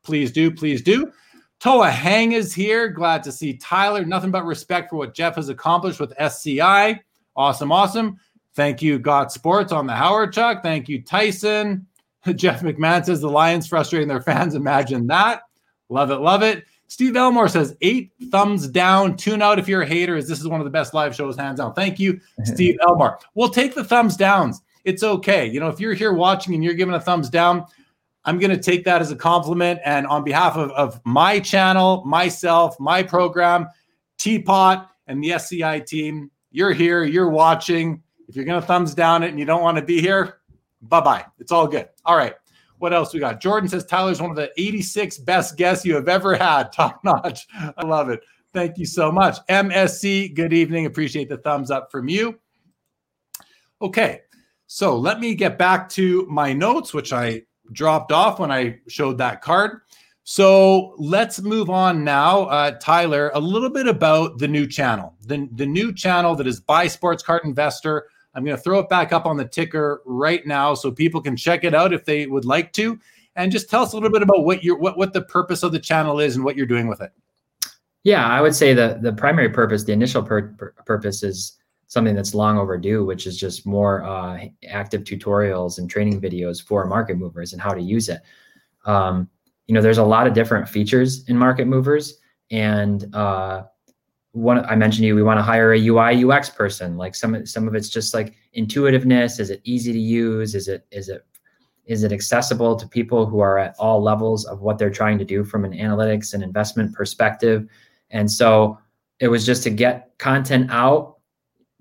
Please do, please do. Toa Hang is here. Glad to see Tyler. Nothing but respect for what Geoff has accomplished with SCI. Awesome, awesome. Thank you, Got Sports on the Hawerchuk. Thank you, Tyson. Jeff McMahon says the Lions frustrating their fans. Imagine that. Love it, love it. Steve Elmore says eight thumbs down. Tune out if you're a hater, as this is one of the best live shows, hands down. Thank you, Steve Elmore. We'll take the thumbs downs. It's okay. You know, if you're here watching and you're giving a thumbs down, I'm going to take that as a compliment. And on behalf of, of my channel, myself, my program, T-Pott, and the SCI team, you're here, you're watching. If you're going to thumbs down it and you don't want to be here, bye bye. It's all good. All right. What else we got? Jordan says Tyler's one of the 86 best guests you have ever had. Top notch. I love it. Thank you so much. MSC, good evening. Appreciate the thumbs up from you. Okay, so let me get back to my notes, which I dropped off when I showed that card. So let's move on now, uh, Tyler, a little bit about the new channel, the, the new channel that is Buy Sports Card Investor. I'm going to throw it back up on the ticker right now so people can check it out if they would like to. And just tell us a little bit about what your what what the purpose of the channel is and what you're doing with it. Yeah, I would say the the primary purpose, the initial pur- purpose is something that's long overdue, which is just more uh, active tutorials and training videos for market movers and how to use it. Um, you know, there's a lot of different features in market movers, and uh, one I mentioned you, we want to hire a UI UX person. Like some some of it's just like intuitiveness. Is it easy to use? Is it is it is it accessible to people who are at all levels of what they're trying to do from an analytics and investment perspective? And so it was just to get content out.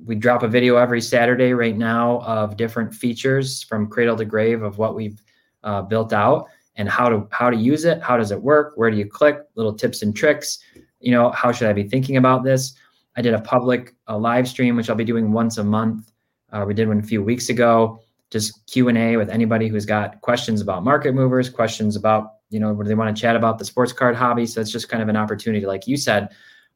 We drop a video every Saturday right now of different features from cradle to grave of what we've uh, built out and how to how to use it. How does it work? Where do you click? Little tips and tricks you know, how should I be thinking about this? I did a public a live stream, which I'll be doing once a month. Uh, we did one a few weeks ago, just Q and A with anybody who's got questions about market movers, questions about you know, where they want to chat about the sports card hobby. So it's just kind of an opportunity, like you said,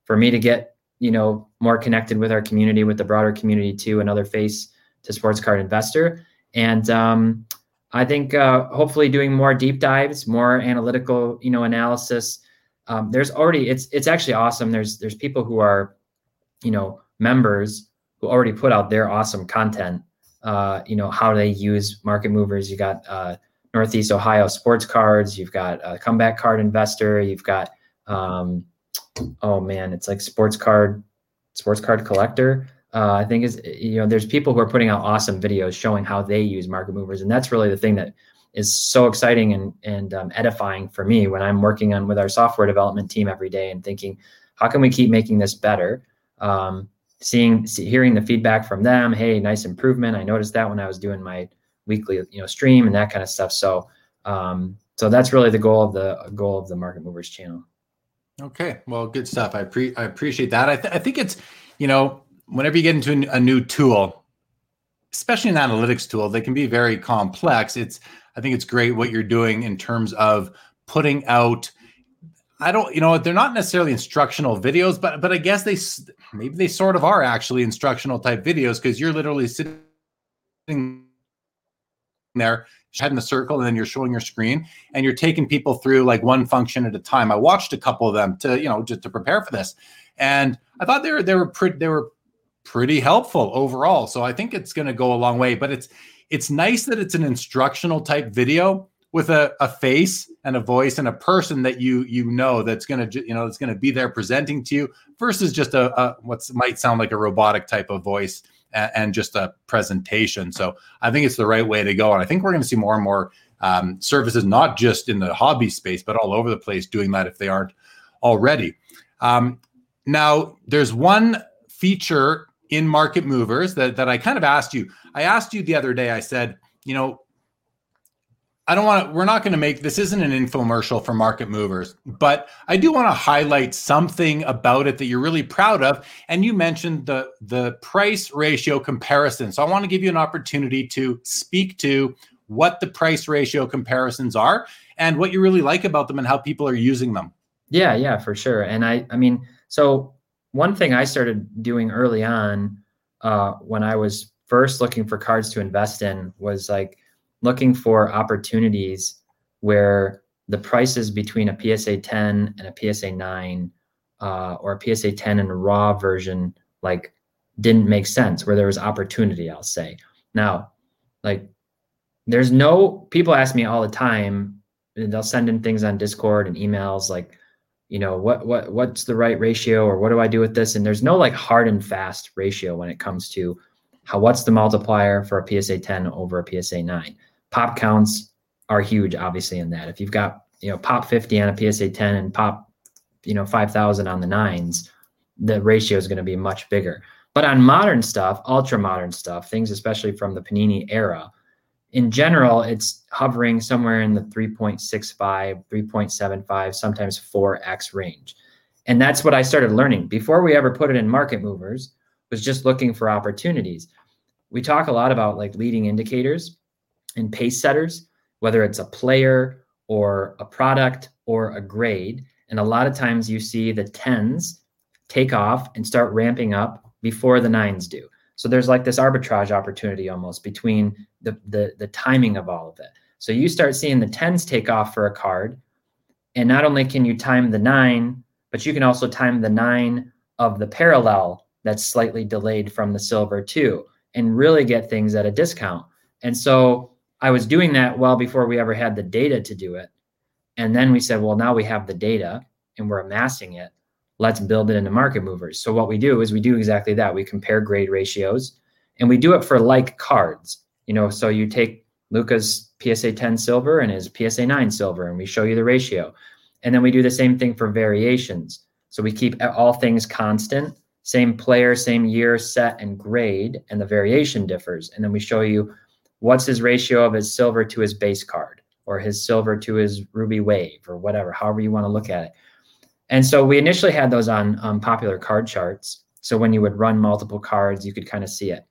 for me to get you know more connected with our community, with the broader community too, another face to sports card investor. And um, I think uh, hopefully doing more deep dives, more analytical, you know, analysis um, there's already it's it's actually awesome. There's there's people who are, you know, members who already put out their awesome content. Uh, you know how they use market movers. You got uh, Northeast Ohio Sports Cards. You've got a Comeback Card Investor. You've got um, oh man, it's like Sports Card Sports Card Collector. Uh, I think is you know there's people who are putting out awesome videos showing how they use market movers, and that's really the thing that is so exciting and and um, edifying for me when I'm working on with our software development team every day and thinking, how can we keep making this better? Um, seeing, see, hearing the feedback from them, hey, nice improvement. I noticed that when I was doing my weekly, you know, stream and that kind of stuff. So Um, so that's really the goal of the goal of the Market Movers channel. Okay, well, good stuff. I pre- I appreciate that. I, th- I think it's you know whenever you get into a new tool, especially an analytics tool, they can be very complex. It's I think it's great what you're doing in terms of putting out I don't, you know, they're not necessarily instructional videos, but but I guess they maybe they sort of are actually instructional type videos because you're literally sitting there, head in the circle, and then you're showing your screen and you're taking people through like one function at a time. I watched a couple of them to, you know, just to prepare for this, and I thought they were they were pretty they were pretty helpful overall. So I think it's going to go a long way. But it's it's nice that it's an instructional type video with a, a face and a voice and a person that you you know that's to you know that's to be there presenting to you versus just a, a what might sound like a robotic type of voice and, and, just a presentation. So i think it's the right way to go. And i think we're to see more and more um, services not just in the hobby space but all over the place doing that if they aren't already. Um, now there's one feature in market movers that, that i kind of asked you i asked you the other day i said you know I don't want to, we're not going to make this isn't an infomercial for market movers, but I do want to highlight something about it that you're really proud of. And you mentioned the, the price ratio comparison. So I want to give you an opportunity to speak to what the price ratio comparisons are and what you really like about them and how people are using them. Yeah, yeah, for sure. And I, I mean, so one thing I started doing early on uh, when I was first looking for cards to invest in was like, looking for opportunities where the prices between a PSA 10 and a PSA 9 uh, or a PSA 10 and a raw version like didn't make sense where there was opportunity I'll say. Now like there's no people ask me all the time they'll send in things on discord and emails like you know what what what's the right ratio or what do I do with this and there's no like hard and fast ratio when it comes to how what's the multiplier for a PSA 10 over a PSA 9 pop counts are huge, obviously, in that. If you've got, you know, pop 50 on a PSA 10 and pop, you know, 5,000 on the nines, the ratio is going to be much bigger. But on modern stuff, ultra modern stuff, things especially from the Panini era, in general, it's hovering somewhere in the 3.65, 3.75, sometimes 4x range. And that's what I started learning before we ever put it in market movers was just looking for opportunities. We talk a lot about like leading indicators and pace setters, whether it's a player or a product or a grade. And a lot of times you see the tens take off and start ramping up before the nines do. So there's like this arbitrage opportunity almost between the, the, the timing of all of it. So you start seeing the tens take off for a card. And not only can you time the nine, but you can also time the nine of the parallel that's slightly delayed from the silver too, and really get things at a discount. And so I was doing that well before we ever had the data to do it. And then we said, well, now we have the data and we're amassing it. Let's build it into market movers. So what we do is we do exactly that. We compare grade ratios and we do it for like cards. You know, so you take Luka's PSA 10 silver and his PSA 9 silver and we show you the ratio. And then we do the same thing for variations. So we keep all things constant, same player, same year, set, and grade, and the variation differs. And then we show you what's his ratio of his silver to his base card or his silver to his ruby wave or whatever however you want to look at it and so we initially had those on um, popular card charts so when you would run multiple cards you could kind of see it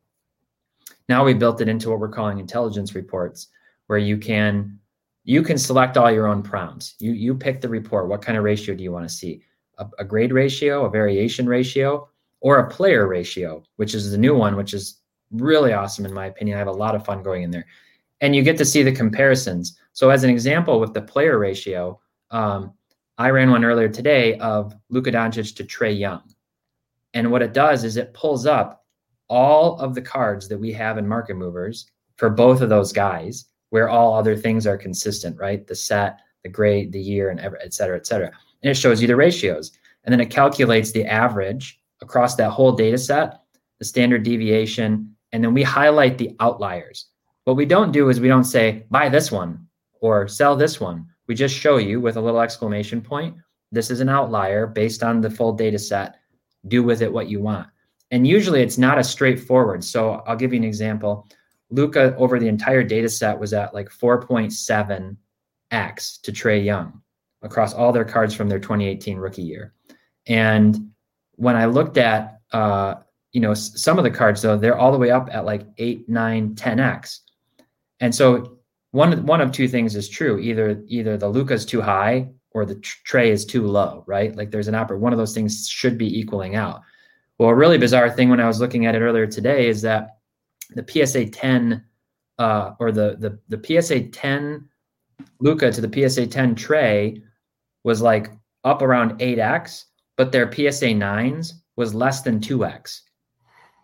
now we built it into what we're calling intelligence reports where you can you can select all your own prompts you you pick the report what kind of ratio do you want to see a, a grade ratio a variation ratio or a player ratio which is the new one which is really awesome in my opinion. I have a lot of fun going in there. And you get to see the comparisons. So as an example with the player ratio, um, I ran one earlier today of Luka Doncic to Trae Young. And what it does is it pulls up all of the cards that we have in market movers for both of those guys, where all other things are consistent, right? The set, the grade, the year, and et cetera, et cetera. And it shows you the ratios. And then it calculates the average across that whole data set, the standard deviation, and then we highlight the outliers. What we don't do is we don't say, buy this one or sell this one. We just show you with a little exclamation point, this is an outlier based on the full data set. Do with it what you want. And usually it's not as straightforward. So I'll give you an example. Luka over the entire data set was at like 4.7 X to Trae Young across all their cards from their 2018 rookie year. And when I looked at, uh, you know, some of the cards though, they're all the way up at like eight, nine, 10x. And so one one of two things is true: either either the Luka is too high or the Trae is too low, right? Like there's an upper One of those things should be equaling out. Well, a really bizarre thing when I was looking at it earlier today is that the PSA 10 uh, or the the the PSA 10 Luka to the PSA 10 Trae was like up around 8x, but their PSA 9s was less than 2x.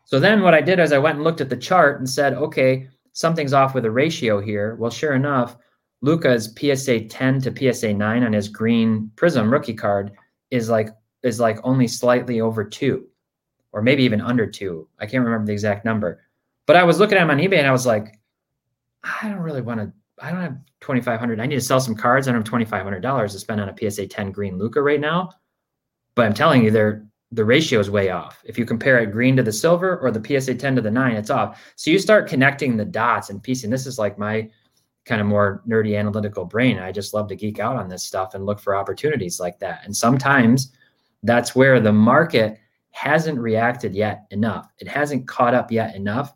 So then what I did is I went and looked at the chart and said, okay, something's off with the ratio here. Well, sure enough, Luca's PSA 10 to PSA 9 on his green Prizm rookie card is like is like only slightly over 2 or maybe even under 2. I can't remember the exact number. But I was looking at him on eBay and I was like I don't really want to I don't have 2500. I need to sell some cards. I don't have $2500 to spend on a PSA 10 green Luka right now. But I'm telling you they're the ratio is way off. If you compare it green to the silver or the PSA 10 to the 9, it's off. So you start connecting the dots and piecing. This is like my kind of more nerdy analytical brain. I just love to geek out on this stuff and look for opportunities like that. And sometimes that's where the market hasn't reacted yet enough. It hasn't caught up yet enough,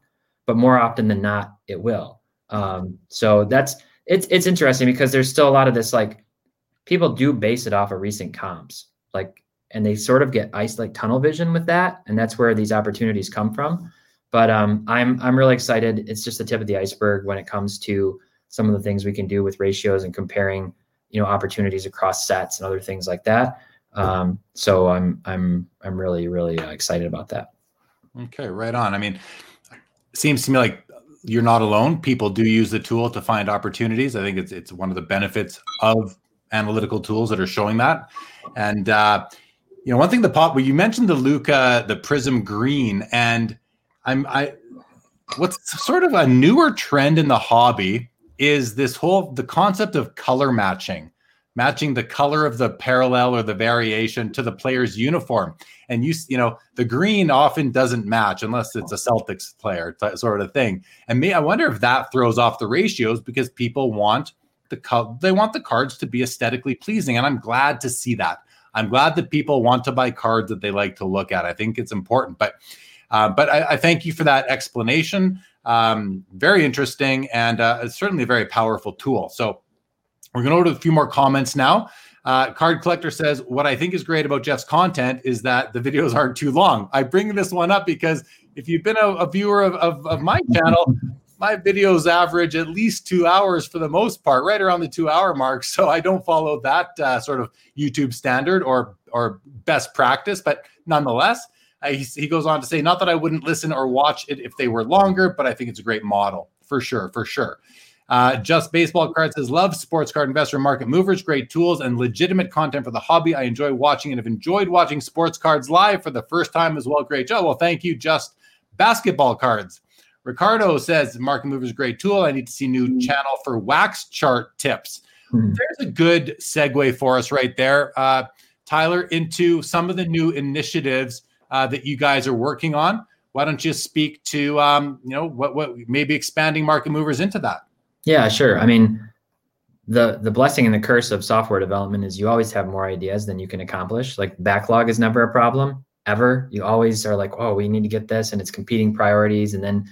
but more often than not, it will. Um, so that's it's it's interesting because there's still a lot of this like people do base it off of recent comps. Like and they sort of get ice like tunnel vision with that and that's where these opportunities come from. But um, i'm i'm really excited. It's just the tip of the iceberg when it comes to some of the things we can do with ratios and comparing you know opportunities across sets and other things like that. Um, so i'm i'm i'm really really uh, excited about that. Okay right on. I mean seems to me like you're not alone. People do use the tool to find opportunities. I think it's it's one of the benefits of analytical tools that are showing that. And uh, you know, one thing the pop well, you mentioned the Luka, the Prizm Green, and I'm I what's sort of a newer trend in the hobby is this whole the concept of color matching, matching the color of the parallel or the variation to the player's uniform. And you you know, the green often doesn't match unless it's a Celtics player t- sort of thing. And me, I wonder if that throws off the ratios because people want the co- they want the cards to be aesthetically pleasing, and I'm glad to see that. I'm glad that people want to buy cards that they like to look at. I think it's important, but uh, but I, I, thank you for that explanation. Um, very interesting and uh, it's certainly a very powerful tool. So we're going to go to a few more comments now. Uh, Card Collector says, What I think is great about Geoff's content is that the videos aren't too long. I bring this one up because if you've been a, a viewer of, of, of, my channel, my videos average at least two hours for the most part, right around the two hour mark. So I don't follow that uh, sort of YouTube standard or or best practice, but nonetheless, uh, he, goes on to say, not that I wouldn't listen or watch it if they were longer, but I think it's a great model for sure, for sure. Uh, Just Baseball Card says, love sports card investor market movers, great tools and legitimate content for the hobby. I enjoy watching and have enjoyed watching sports cards live for the first time as well. Great job. Well, thank you, Just Basketball Cards. Ricardo says Market Mover is a great tool. I need to see new mm-hmm. channel for wax chart tips. Mm-hmm. There's a good segue for us right there, uh, Tyler, into some of the new initiatives uh, that you guys are working on. Why don't you speak to um, you know what what maybe expanding market movers into that? Yeah, sure. I mean, the the blessing and the curse of software development is you always have more ideas than you can accomplish. Like backlog is never a problem ever. You always are like, oh, we need to get this, and it's competing priorities, and then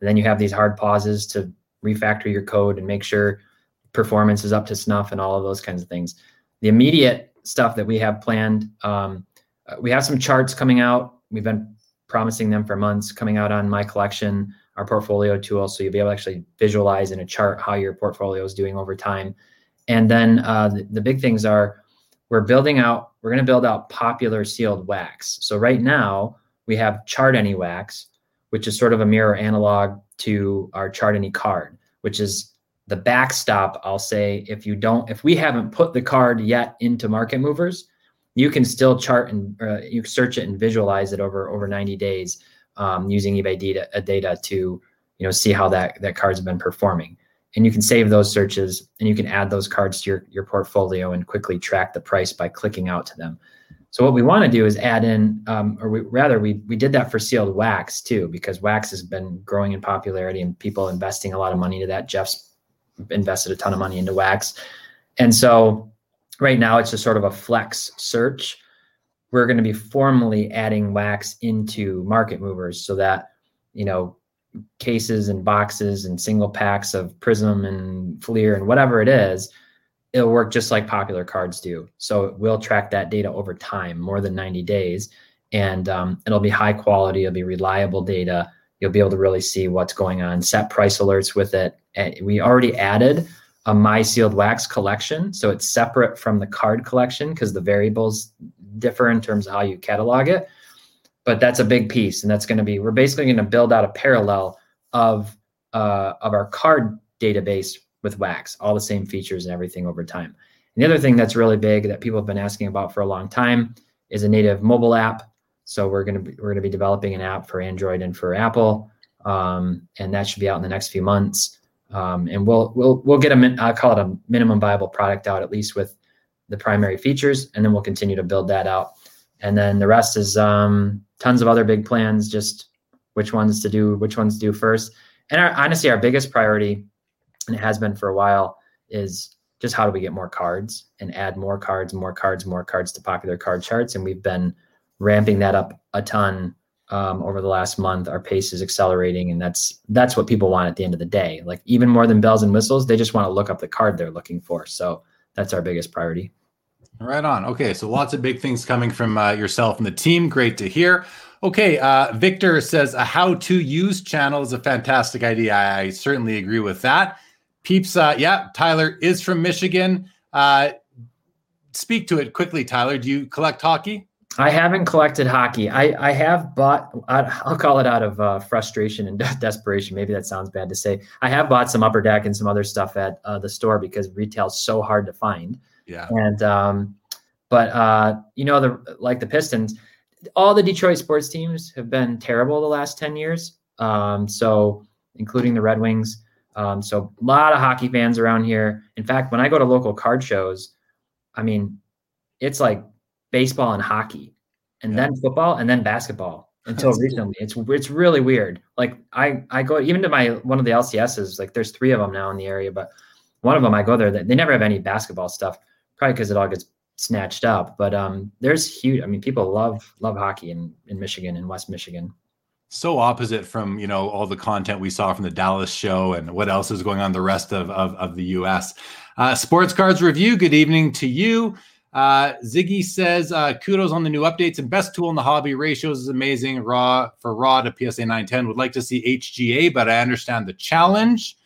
and then you have these hard pauses to refactor your code and make sure performance is up to snuff and all of those kinds of things. The immediate stuff that we have planned, um, we have some charts coming out. We've been promising them for months coming out on my collection, our portfolio tool. So you'll be able to actually visualize in a chart how your portfolio is doing over time. And then uh, the, the big things are we're building out, we're going to build out popular sealed wax. So right now we have chart any wax, which is sort of a mirror analog to our chart any card, which is the backstop. I'll say if you don't, if we haven't put the card yet into market movers, you can still chart and uh, you search it and visualize it over over 90 days um, using eBay data, uh, data to you know see how that that card's been performing. And you can save those searches and you can add those cards to your, your portfolio and quickly track the price by clicking out to them. So what we want to do is add in, um, or we, rather, we we did that for sealed wax too, because wax has been growing in popularity and people investing a lot of money into that. Geoff's invested a ton of money into wax, And so right now it's just sort of a flex search. We're going to be formally adding wax into market movers so that, you know, cases and boxes and single packs of Prizm and Fleer and whatever it is, it'll work just like popular cards do. So we'll track that data over time, more than 90 days, and um, it'll be high quality. It'll be reliable data. You'll be able to really see what's going on. Set price alerts with it. And we already added a my sealed wax collection, so it's separate from the card collection because the variables differ in terms of how you catalog it but that's a big piece and that's going to be we're basically going to build out a parallel of uh, of our card database with wax all the same features and everything over time. And the other thing that's really big that people have been asking about for a long time is a native mobile app. So we're to be, we're to be developing an app for android and for apple um, and that should be out in the next few months. Um, and we'll we'll we'll get a min- I'll call it a minimum viable product out at least with the primary features and then we'll continue to build that out. And then the rest is um, tons of other big plans just which ones to do which ones to do first. And our, honestly our biggest priority and it has been for a while is just how do we get more cards and add more cards more cards more cards to popular card charts and we've been ramping that up a ton um, over the last month our pace is accelerating and that's that's what people want at the end of the day like even more than bells and whistles they just want to look up the card they're looking for so that's our biggest priority Right on. Okay, so lots of big things coming from uh, yourself and the team. Great to hear. Okay, uh, Victor says a how-to use channel is a fantastic idea. I, I certainly agree with that. Peeps, uh, yeah, Tyler is from Michigan. Uh, speak to it quickly, Tyler. Do you collect hockey? I haven't collected hockey. I, I have bought, I'll call it out of uh, frustration and desperation. Maybe that sounds bad to say. I have bought some upper deck and some other stuff at uh, the store because retail's so hard to find. Yeah. And um, but uh, you know the like the Pistons, all the Detroit sports teams have been terrible the last ten years. Um, so including the Red Wings. Um, so a lot of hockey fans around here. In fact, when I go to local card shows, I mean, it's like baseball and hockey, and yeah. then football, and then basketball. Until That's recently, cool. it's it's really weird. Like I I go even to my one of the LCSs. Like there's three of them now in the area, but one of them I go there. They never have any basketball stuff probably because it all gets snatched up. But um, there's huge. I mean, people love love hockey in in Michigan and West Michigan. So opposite from you know all the content we saw from the Dallas show and what else is going on the rest of of, of the U.S. Uh, Sports Cards Review. Good evening to you. Uh, Ziggy says, uh, kudos on the new updates and best tool in the hobby. Ratios is amazing. Raw for raw to PSA 910. Would like to see HGA, but I understand the challenge.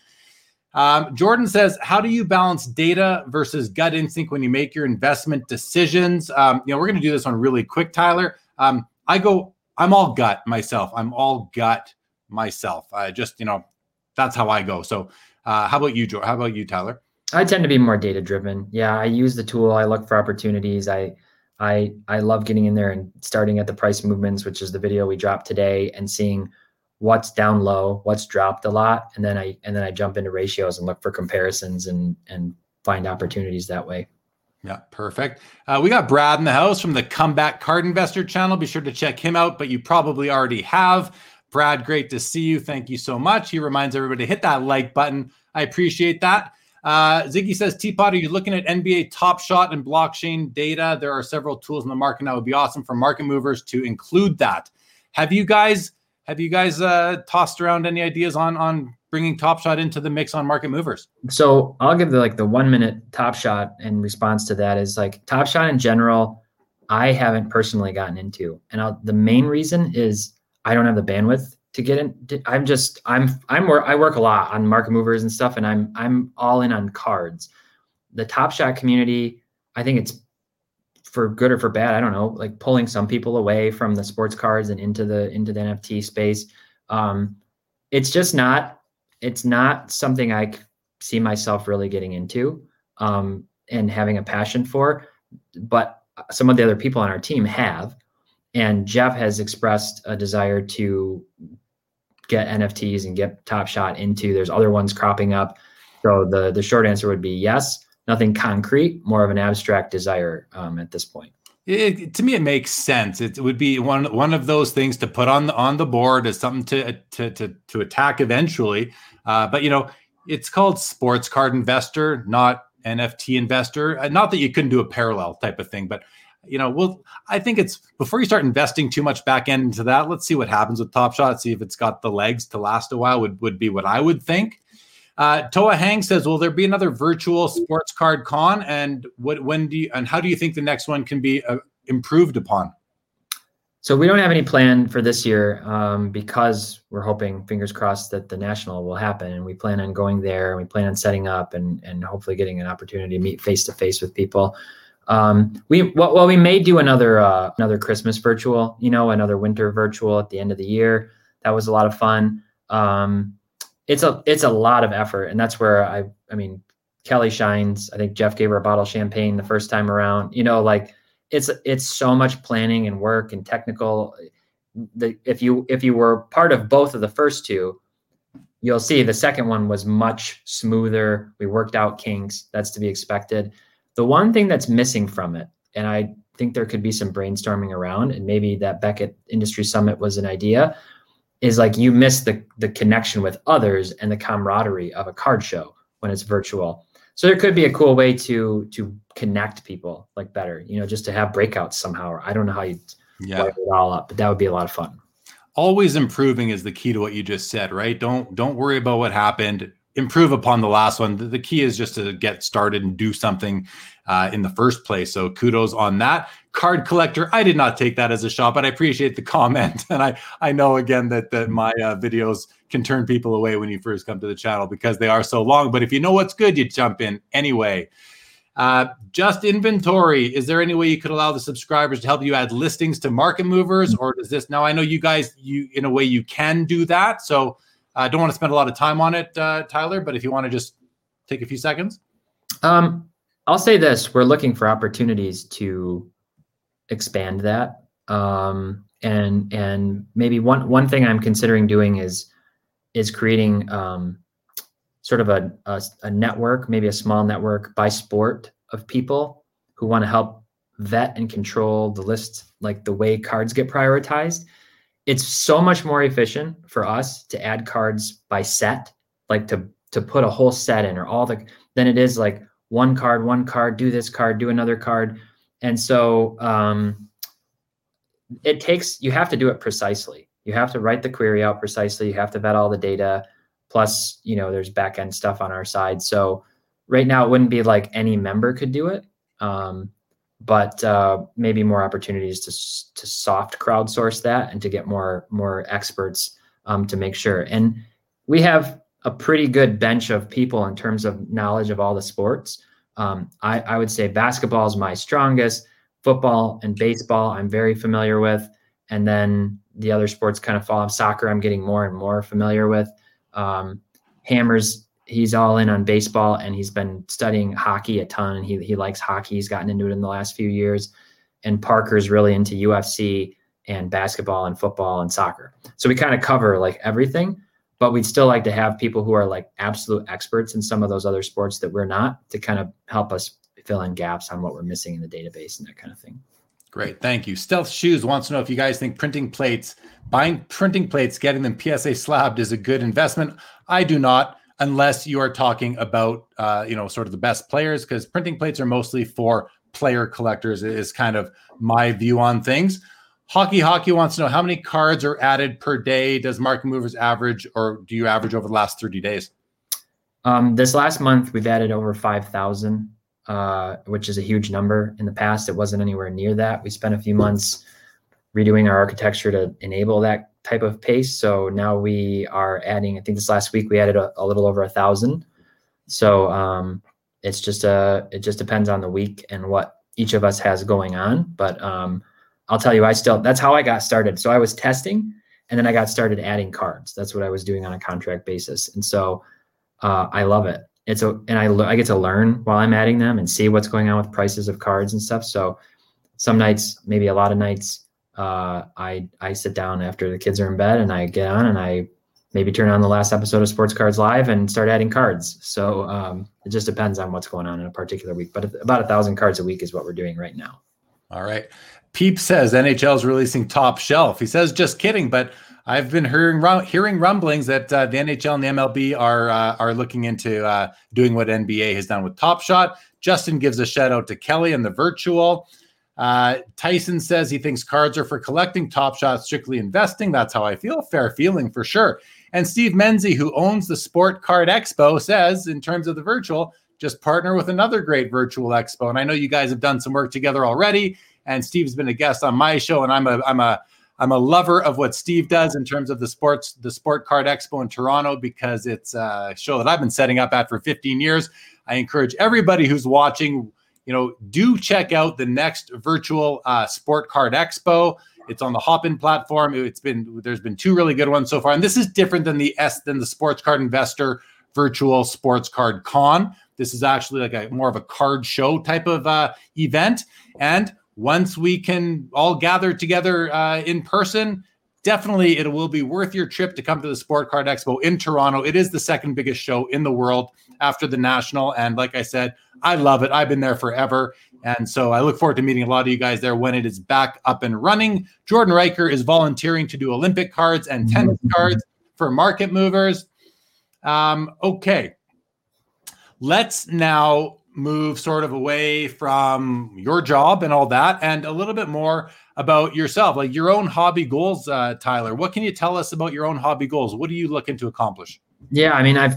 Um, Jordan says, "How do you balance data versus gut instinct when you make your investment decisions?" Um, you know, we're going to do this one really quick, Tyler. Um, I go, I'm all gut myself. I'm all gut myself. I just, you know, that's how I go. So, uh, how about you, Joe? How about you, Tyler? I tend to be more data driven. Yeah, I use the tool. I look for opportunities. I, I, I love getting in there and starting at the price movements, which is the video we dropped today, and seeing what's down low, what's dropped a lot, and then I and then I jump into ratios and look for comparisons and and find opportunities that way. Yeah, perfect. Uh, we got Brad in the house from the Comeback Card Investor channel. Be sure to check him out, but you probably already have. Brad, great to see you. Thank you so much. He reminds everybody to hit that like button. I appreciate that. Uh, Ziggy says, T-Pott, are you looking at NBA Top Shot and blockchain data? There are several tools in the market. It would be awesome for market movers to include that. Have you guys have you guys uh, tossed around any ideas on on bringing Top Shot into the mix on market movers? So I'll give the like the one minute Top Shot in response to that is like Top Shot in general. I haven't personally gotten into, and I'll, the main reason is I don't have the bandwidth to get in. I'm just I'm I'm I work a lot on market movers and stuff, and I'm I'm all in on cards. The Top Shot community, I think it's for good or for bad, I don't know, like pulling some people away from the sports cards and into the into the NFT space. Um, it's just not it's not something I see myself really getting into um, and having a passion for. But some of the other people on our team have, and Geoff has expressed a desire to get NFTs and get Top Shot into. There's other ones cropping up. So the the short answer would be yes nothing concrete, more of an abstract desire um, at this point. It, to me, it makes sense. It would be one one of those things to put on the on the board as something to to to, to attack eventually. Uh, but you know, it's called sports card investor, not NFT investor. Uh, not that you couldn't do a parallel type of thing, but you know, well, I think it's before you start investing too much back end into that. Let's see what happens with Top Shot. See if it's got the legs to last a while. Would would be what I would think. Uh, Toa Hang says, "Will there be another virtual sports card con? And what when do you and how do you think the next one can be uh, improved upon?" So we don't have any plan for this year um, because we're hoping, fingers crossed, that the national will happen, and we plan on going there. and We plan on setting up and and hopefully getting an opportunity to meet face to face with people. Um, we well, well, we may do another uh, another Christmas virtual, you know, another winter virtual at the end of the year. That was a lot of fun. Um, it's a it's a lot of effort, and that's where I I mean Kelly shines. I think Geoff gave her a bottle of champagne the first time around. You know, like it's it's so much planning and work and technical. The, if you if you were part of both of the first two, you'll see the second one was much smoother. We worked out kinks. That's to be expected. The one thing that's missing from it, and I think there could be some brainstorming around, and maybe that Beckett Industry Summit was an idea, is like you miss the the connection with others and the camaraderie of a card show when it's virtual. So there could be a cool way to to connect people like better, you know, just to have breakouts somehow. Or I don't know how you yeah. it all up, but that would be a lot of fun. Always improving is the key to what you just said, right? Don't don't worry about what happened. Improve upon the last one. The, the key is just to get started and do something uh, in the first place. So kudos on that. Card collector, I did not take that as a shot, but I appreciate the comment, and I I know again that that my uh, videos can turn people away when you first come to the channel because they are so long. But if you know what's good, you jump in anyway. Uh, just inventory. Is there any way you could allow the subscribers to help you add listings to market movers, or does this? Now I know you guys, you in a way you can do that. So I don't want to spend a lot of time on it, uh, Tyler. But if you want to just take a few seconds. Um, I'll say this: we're looking for opportunities to expand that, um, and and maybe one one thing I'm considering doing is is creating um, sort of a, a, a network, maybe a small network by sport of people who want to help vet and control the list, like the way cards get prioritized. It's so much more efficient for us to add cards by set, like to to put a whole set in or all the than it is like one card, one card, do this card, do another card. And so um, it takes you have to do it precisely. You have to write the query out precisely. You have to vet all the data. Plus, you know, there's back end stuff on our side. So right now, it wouldn't be like any member could do it, um, but uh, maybe more opportunities to to soft crowdsource that and to get more more experts um, to make sure. And we have a pretty good bench of people in terms of knowledge of all the sports. Um, I, I would say basketball is my strongest. Football and baseball, I'm very familiar with, and then the other sports kind of fall off. Soccer, I'm getting more and more familiar with. Um, Hammers, he's all in on baseball and he's been studying hockey a ton. And he, he likes hockey. He's gotten into it in the last few years. And Parker's really into UFC and basketball and football and soccer. So we kind of cover like everything, but we'd still like to have people who are like absolute experts in some of those other sports that we're not to kind of help us fill in gaps on what we're missing in the database and that kind of thing. Great, thank you. Stealth Shoes wants to know if you guys think printing plates, buying printing plates, getting them PSA slabbed is a good investment. I do not, unless you are talking about, uh, you know, sort of the best players, because printing plates are mostly for player collectors. Is kind of my view on things. Hockey Hockey wants to know how many cards are added per day. Does Market Movers average, or do you average over the last thirty days? Um, this last month, we've added over five thousand uh, which is a huge number. In the past, it wasn't anywhere near that. We spent a few months redoing our architecture to enable that type of pace. So now we are adding. I think this last week we added a, a little over a thousand. So um, it's just a. It just depends on the week and what each of us has going on. But um, I'll tell you, I still. That's how I got started. So I was testing, and then I got started adding cards. That's what I was doing on a contract basis, and so uh, I love it it's a and I I get to learn while I'm adding them and see what's going on with prices of cards and stuff. So some nights, maybe a lot of nights, uh, I I sit down after the kids are in bed and I get on and I maybe turn on the last episode of Sports Cards Live and start adding cards. So um, it just depends on what's going on in a particular week. But about a thousand cards a week is what we're doing right now. All right. Peep says NHL is releasing Top Shelf. He says, just kidding, but I've been hearing hearing rumblings that uh, the NHL and the MLB are uh, are looking into uh, doing what NBA has done with Top Shot. Justin gives a shout out to Kelly and the virtual. Uh, Tyson says he thinks cards are for collecting, Top Shot strictly investing. That's how I feel. Fair feeling for sure. And Steve Menzie, who owns the Sport Card Expo, says in terms of the virtual, just partner with another great virtual expo. And I know you guys have done some work together already. And Steve's been a guest on my show, and I'm a I'm a I'm a lover of what Steve does in terms of the sports the Sport Card Expo in Toronto because it's a show that I've been setting up at for 15 years. I encourage everybody who's watching, you know, do check out the next virtual uh, Sport Card Expo. It's on the Hopin platform. It's been there's been two really good ones so far, and this is different than the S than the Sports Card Investor Virtual Sports Card Con. This is actually like a more of a card show type of uh, event, and once we can all gather together uh, in person, definitely it will be worth your trip to come to the Sport Card Expo in Toronto. It is the second biggest show in the world after the National. And like I said, I love it. I've been there forever. And so I look forward to meeting a lot of you guys there when it is back up and running. Jordan Riker is volunteering to do Olympic cards and tennis mm-hmm. cards for market movers. Um, okay. Let's now move sort of away from your job and all that and a little bit more about yourself like your own hobby goals uh, tyler what can you tell us about your own hobby goals what are you looking to accomplish yeah i mean i've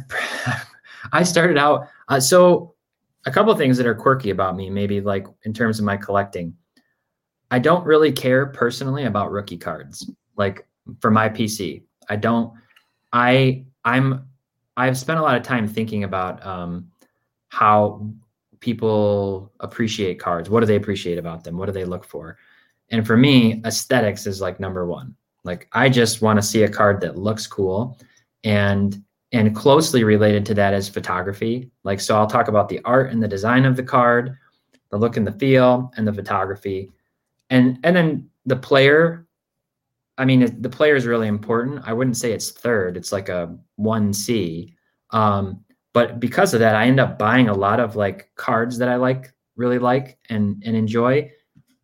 i started out uh, so a couple things that are quirky about me maybe like in terms of my collecting i don't really care personally about rookie cards like for my pc i don't i i'm i've spent a lot of time thinking about um how people appreciate cards? What do they appreciate about them? What do they look for? And for me, aesthetics is like number one. Like I just want to see a card that looks cool and and closely related to that is photography. Like so I'll talk about the art and the design of the card, the look and the feel and the photography. And and then the player I mean the player is really important. I wouldn't say it's third. It's like a 1C. Um but because of that i end up buying a lot of like cards that i like really like and and enjoy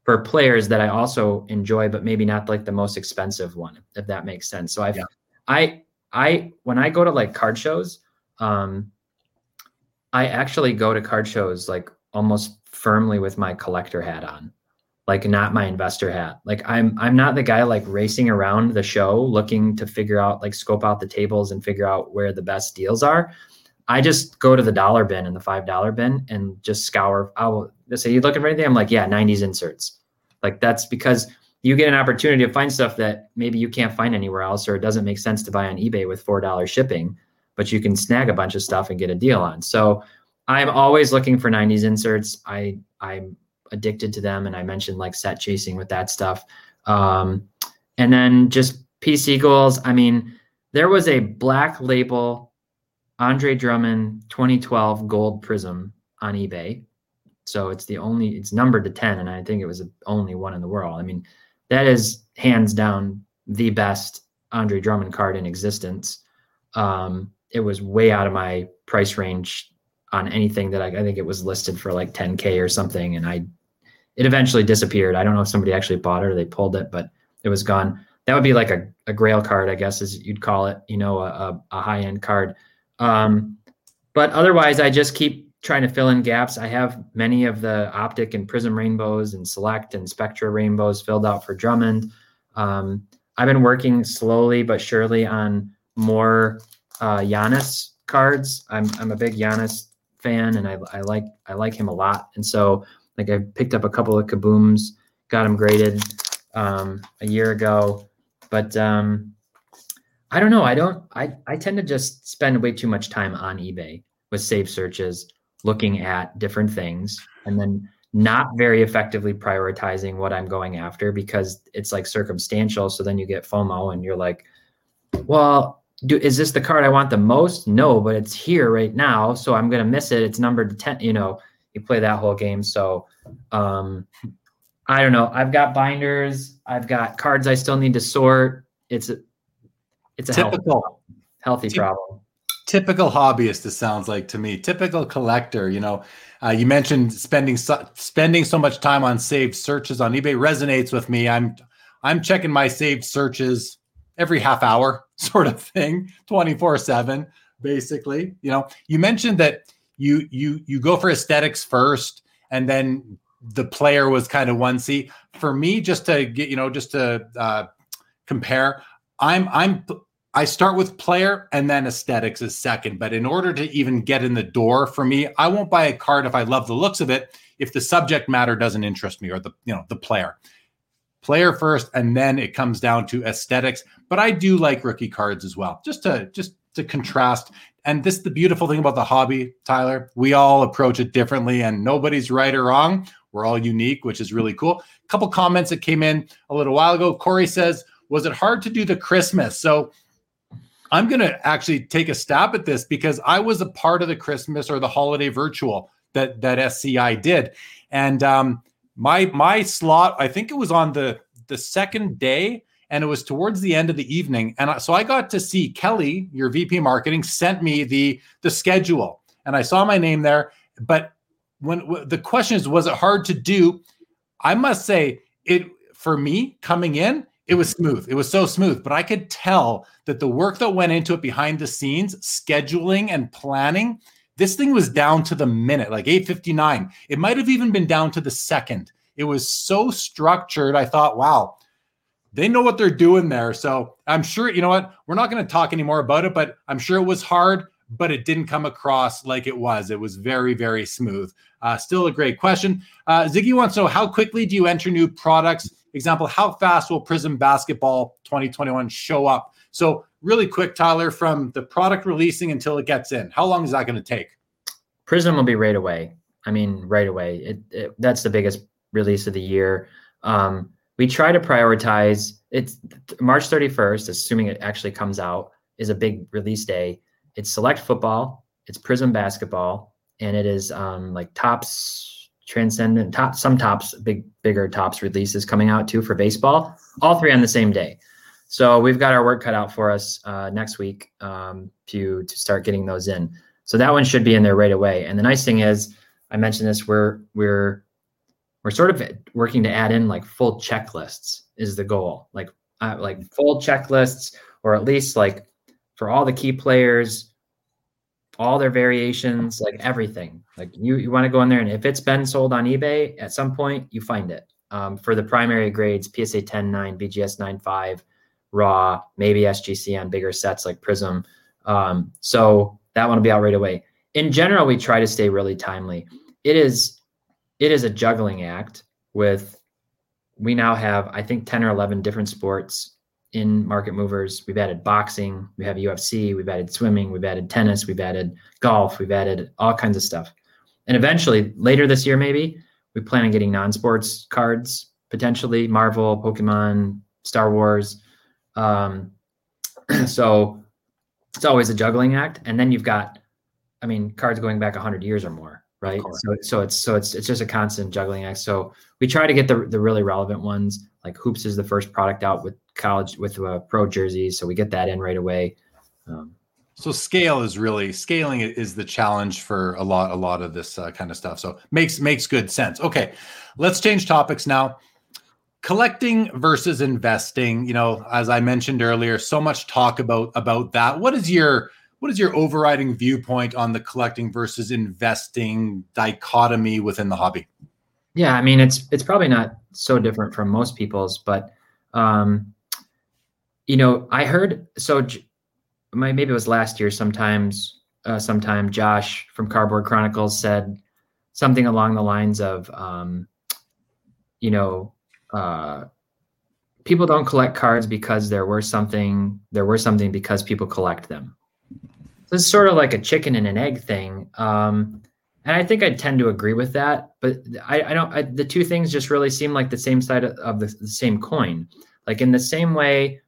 for players that i also enjoy but maybe not like the most expensive one if that makes sense so i yeah. i i when i go to like card shows um i actually go to card shows like almost firmly with my collector hat on like not my investor hat like i'm i'm not the guy like racing around the show looking to figure out like scope out the tables and figure out where the best deals are I just go to the dollar bin and the five dollar bin and just scour. I'll say you looking for anything. I'm like, yeah, 90s inserts. Like that's because you get an opportunity to find stuff that maybe you can't find anywhere else, or it doesn't make sense to buy on eBay with four dollars shipping, but you can snag a bunch of stuff and get a deal on. So I'm always looking for 90s inserts. I I'm addicted to them, and I mentioned like set chasing with that stuff. Um, and then just PC goals. I mean, there was a black label Andre Drummond 2012 gold Prizm on eBay. So it's the only, it's numbered to 10, and I think it was the only one in the world. I mean, that is hands down the best Andre Drummond card in existence. Um, it was way out of my price range on anything that I, I think it was listed for like 10K or something. And I, it eventually disappeared. I don't know if somebody actually bought it or they pulled it, but it was gone. That would be like a, a grail card, I guess, as you'd call it, you know, a, a high end card. Um, but otherwise, I just keep trying to fill in gaps. I have many of the optic and Prizm rainbows and select and spectra rainbows filled out for Drummond. Um, I've been working slowly but surely on more uh, Giannis cards. I'm I'm a big Giannis fan, and I, I like I like him a lot. And so, like, I picked up a couple of kabooms, got them graded um, a year ago. But um, I don't know. I don't. I I tend to just spend way too much time on eBay with save searches, looking at different things, and then not very effectively prioritizing what I'm going after because it's like circumstantial. So then you get FOMO, and you're like, well. Do, is this the card I want the most? No, but it's here right now, so I'm gonna miss it. It's numbered ten. You know, you play that whole game. So, um, I don't know. I've got binders. I've got cards I still need to sort. It's it's a typical healthy, healthy problem. Typical hobbyist. It sounds like to me, typical collector. You know, uh, you mentioned spending so, spending so much time on saved searches on eBay resonates with me. I'm I'm checking my saved searches every half hour, sort of thing, twenty four seven, basically. You know, you mentioned that you you you go for aesthetics first, and then the player was kind of one C. For me, just to get you know, just to uh, compare, I'm I'm I start with player and then aesthetics is second. But in order to even get in the door for me, I won't buy a card if I love the looks of it if the subject matter doesn't interest me or the you know the player. Player first, and then it comes down to aesthetics. But I do like rookie cards as well, just to just to contrast. And this is the beautiful thing about the hobby, Tyler. We all approach it differently, and nobody's right or wrong. We're all unique, which is really cool. A couple comments that came in a little while ago. Corey says, "Was it hard to do the Christmas?" So I'm going to actually take a stab at this because I was a part of the Christmas or the holiday virtual that that SCI did, and um, my my slot I think it was on the the second day, and it was towards the end of the evening, and I, so I got to see Kelly, your VP marketing, sent me the the schedule, and I saw my name there. But when w- the question is, was it hard to do? I must say it for me coming in it was smooth. It was so smooth, but I could tell that the work that went into it behind the scenes, scheduling and planning, this thing was down to the minute, like 8:59. It might have even been down to the second. It was so structured. I thought, wow, they know what they're doing there. So I'm sure, you know what? We're not going to talk anymore about it, but I'm sure it was hard, but it didn't come across like it was. It was very, very smooth. Uh, still a great question. Uh, Ziggy wants to know how quickly do you enter new products? Example, how fast will Prizm Basketball 2021 show up? So, really quick, Tyler, from the product releasing until it gets in, how long is that going to take? Prizm will be right away. I mean, right away. It, it, that's the biggest release of the year. Um, we try to prioritize it's March 31st, assuming it actually comes out, is a big release day. It's select football, it's Prizm basketball, and it is um, like Topps transcendent Topps some Topps big bigger Topps releases coming out too for baseball all three on the same day. So we've got our work cut out for us uh, next week um, to to start getting those in. So that one should be in there right away. And the nice thing is i mentioned this we're we're we're sort of working to add in like full checklists is the goal. Like uh, like full checklists or at least like for all the key players all their variations, like everything. Like you, you want to go in there, and if it's been sold on eBay at some point, you find it. Um, for the primary grades, PSA 10 9, BGS 9 5, raw, maybe SGC on bigger sets like Prizm. Um, so that one will be out right away. In general, we try to stay really timely. It is it is a juggling act with we now have I think 10 or 11 different sports in market movers. We've added boxing, we have UFC, we've added swimming, we've added tennis, we've added golf, we've added all kinds of stuff. And eventually, later this year, maybe we plan on getting non-sports cards potentially, Marvel, Pokemon, Star Wars. Um, so it's always a juggling act. And then you've got, I mean, cards going back 100 years or more, right? So, so it's so it's it's just a constant juggling act. So we try to get the the really relevant ones. Like hoops is the first product out with college with uh, pro jerseys, so we get that in right away. Um, so scale is really scaling is the challenge for a lot a lot of this uh, kind of stuff. So makes makes good sense. Okay, let's change topics now. Collecting versus investing. You know, as I mentioned earlier, so much talk about about that. What is your what is your overriding viewpoint on the collecting versus investing dichotomy within the hobby? Yeah, I mean it's it's probably not so different from most people's, but um, you know, I heard so maybe it was last year. Sometimes, uh, sometime Josh from Cardboard Chronicles said something along the lines of, um, you know, uh, people don't collect cards because there were something. There were something because people collect them. It's sort of like a chicken and an egg thing. Um, and I think I tend to agree with that. But I, I don't. I, the two things just really seem like the same side of, of the, the same coin. Like in the same way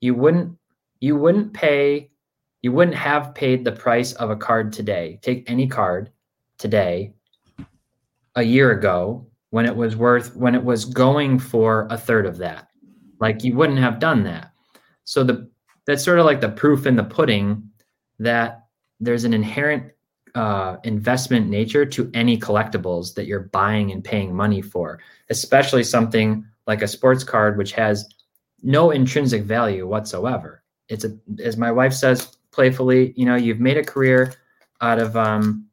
you wouldn't you wouldn't pay you wouldn't have paid the price of a card today. Take any card today a year ago when it was worth when it was going for a third of that. Like you wouldn't have done that. So the that's sort of like the proof in the pudding that there's an inherent uh, investment nature to any collectibles that you're buying and paying money for, especially something like a sports card, which has no intrinsic value whatsoever. It's a, as my wife says playfully, you know, you've made a career out of, um,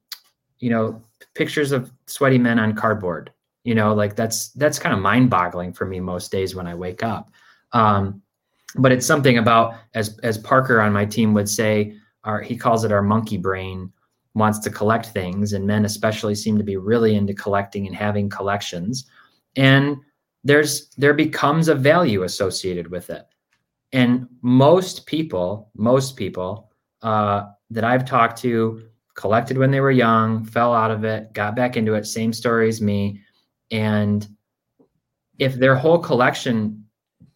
you know, pictures of sweaty men on cardboard. You know, like that's that's kind of mind boggling for me most days when I wake up. Um, but it's something about as as Parker on my team would say, our he calls it our monkey brain wants to collect things, and men especially seem to be really into collecting and having collections. And there's there becomes a value associated with it. And most people, most people uh, that I've talked to collected when they were young, fell out of it, got back into it, same story as me. And if their whole collection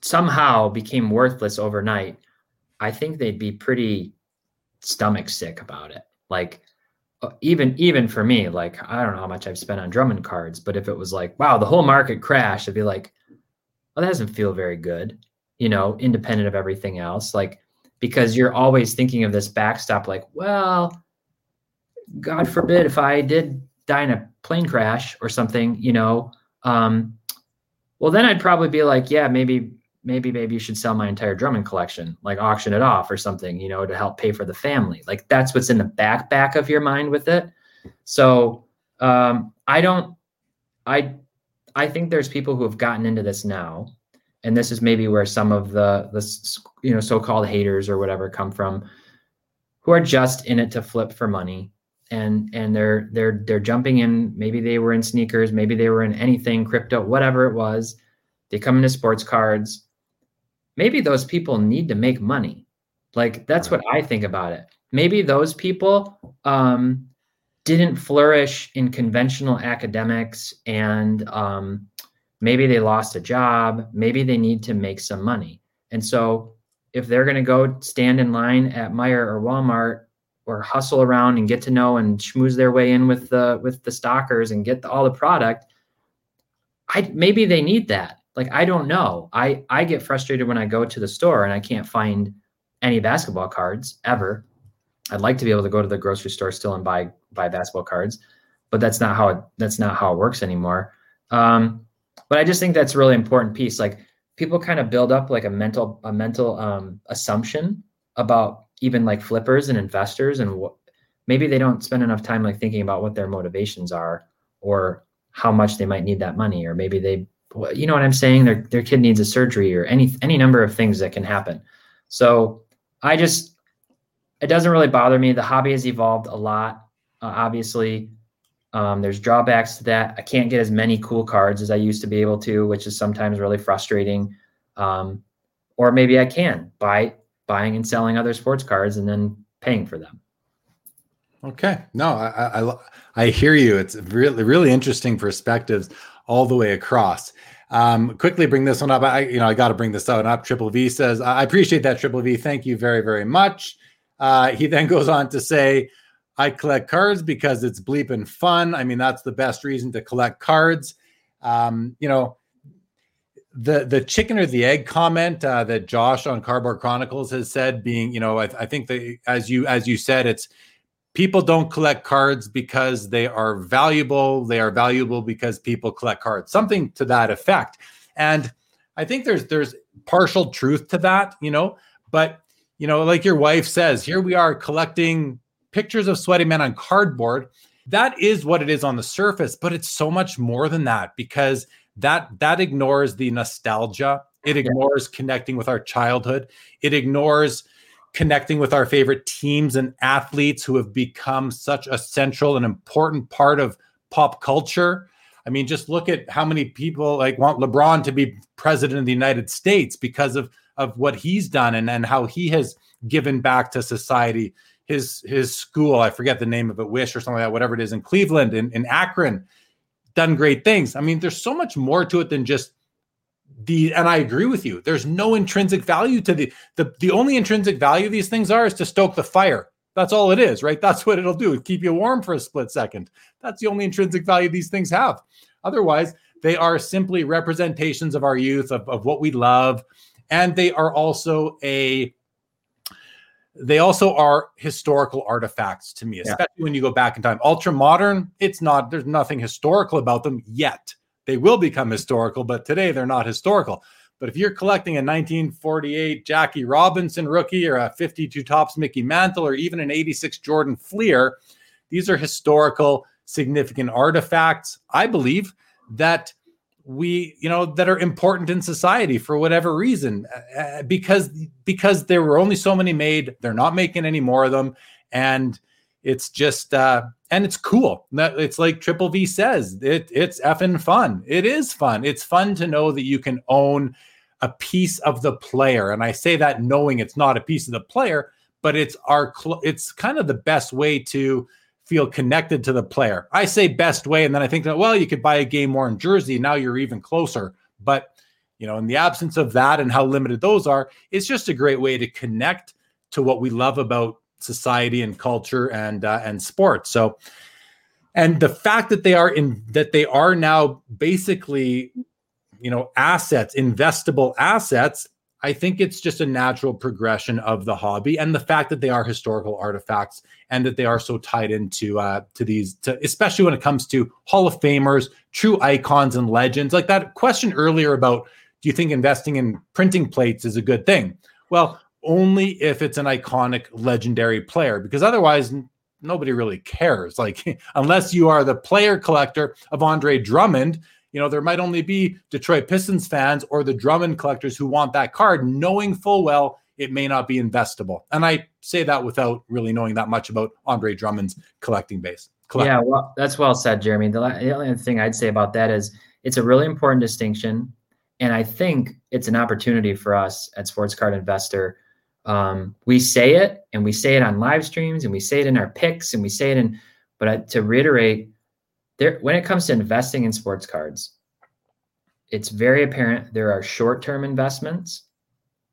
somehow became worthless overnight, I think they'd be pretty stomach sick about it. Like uh, even even for me, like I don't know how much I've spent on Drummond cards, but if it was like, wow, the whole market crashed, I'd be like, well, that doesn't feel very good, you know, independent of everything else. Like, because you're always thinking of this backstop, like, well, God forbid if I did die in a plane crash or something, you know, um, well, then I'd probably be like, yeah, maybe maybe maybe you should sell my entire Drummond collection, like auction it off or something, you know, to help pay for the family. Like that's what's in the back back of your mind with it. So um, I don't, I, I think there's people who have gotten into this now, and this is maybe where some of the the you know so-called haters or whatever come from, who are just in it to flip for money. And, and they're they're they're jumping in. Maybe they were in sneakers, maybe they were in anything, crypto, whatever it was. They come into sports cards maybe those people need to make money. Like that's what I think about it. Maybe those people um, didn't flourish in conventional academics and um, maybe they lost a job. Maybe they need to make some money. And so if they're going to go stand in line at Meijer or Walmart or hustle around and get to know and schmooze their way in with the with the stockers and get the, all the product, I maybe they need that like i don't know. I i get frustrated when i go to the store and i can't find any basketball cards ever. I'd like to be able to go to the grocery store still and buy buy basketball cards but that's not how it that's not how it works anymore. Um, but i just think that's a really important piece. Like people kind of build up like a mental a mental um, assumption about even like flippers and investors and what maybe they don't spend enough time like thinking about what their motivations are or how much they might need that money or maybe they you know what I'm saying? Their their kid needs a surgery or any any number of things that can happen. So I just it doesn't really bother me. The hobby has evolved a lot. Uh, obviously, um, there's drawbacks to that. I can't get as many cool cards as I used to be able to, which is sometimes really frustrating. Um, or maybe I can buy buying and selling other sports cards and then paying for them. Okay, no, I I, I hear you. It's really really interesting perspectives all the way across. Um, quickly bring this one up. I, you know, I got to bring this one up. Triple V says, I appreciate that, Triple V. Thank you very, very much. Uh, he then goes on to say, I collect cards because it's bleeping fun. I mean, that's the best reason to collect cards. Um, you know, the the chicken or the egg comment uh, that Josh on Cardboard Chronicles has said, being, you know, I, I think that as you as you said, it's people don't collect cards because they are valuable. They are valuable because people collect cards. Something to that effect. And i think there's there's partial truth to that you know but you know like your wife says here we are collecting pictures of sweaty men on cardboard. That is what it is on the surface but it's so much more than that because that that ignores the nostalgia. It ignores connecting with our childhood. It ignores connecting with our favorite teams and athletes who have become such a central and important part of pop culture. I mean, just look at how many people like want LeBron to be president of the United States because of of what he's done and, and how he has given back to society. His his school, I forget the name of it, Wish or something like that, whatever it is in Cleveland, in, in Akron, done great things. I mean, there's so much more to it than just the and I agree with you. There's no intrinsic value to the the the only intrinsic value these things are is to stoke the fire. That's all it is, right? That's what it'll do. Keep you warm for a split second. That's the only intrinsic value these things have. Otherwise, they are simply representations of our youth, of, of what we love. And they are also a they also are historical artifacts to me, especially yeah. when you go back in time. Ultra modern, it's not, there's nothing historical about them yet. They will become historical, but today they're not historical. But if you're collecting a 1948 Jackie Robinson rookie or a 52 Topps Mickey Mantle or even an 86 Jordan Fleer, these are historical, significant artifacts, I believe, that we you know that are important in society for whatever reason uh, uh, because because there were only so many made they're not making any more of them and it's just uh and it's cool it's like triple v says it it's effing fun it is fun it's fun to know that you can own a piece of the player and i say that knowing it's not a piece of the player but it's our cl- it's kind of the best way to feel connected to the player. I say best way, and then I think that well, you could buy a game worn jersey. Now you're even closer. But you know, in the absence of that and how limited those are, it's just a great way to connect to what we love about society and culture and uh, and sports. So, and the fact that they are in that they are now basically, you know, assets, investable assets I think it's just a natural progression of the hobby and the fact that they are historical artifacts and that they are so tied into uh, to these, to, especially when it comes to Hall of Famers, true icons and legends. Like that question earlier about, do you think investing in printing plates is a good thing? Well, only if it's an iconic, legendary player, because otherwise nobody really cares. Like unless you are the player collector of Andre Drummond you know, there might only be Detroit Pistons fans or the Drummond collectors who want that card, knowing full well it may not be investable. And I say that without really knowing that much about Andre Drummond's collecting base. Yeah, well, that's well said, Jeremy. The, the only thing I'd say about that is it's a really important distinction. And I think it's an opportunity for us at Sports Card Investor. Um, we say it and we say it on live streams and we say it in our picks and we say it in, but to reiterate, there when it comes to investing in sports cards, it's very apparent there are short-term investments,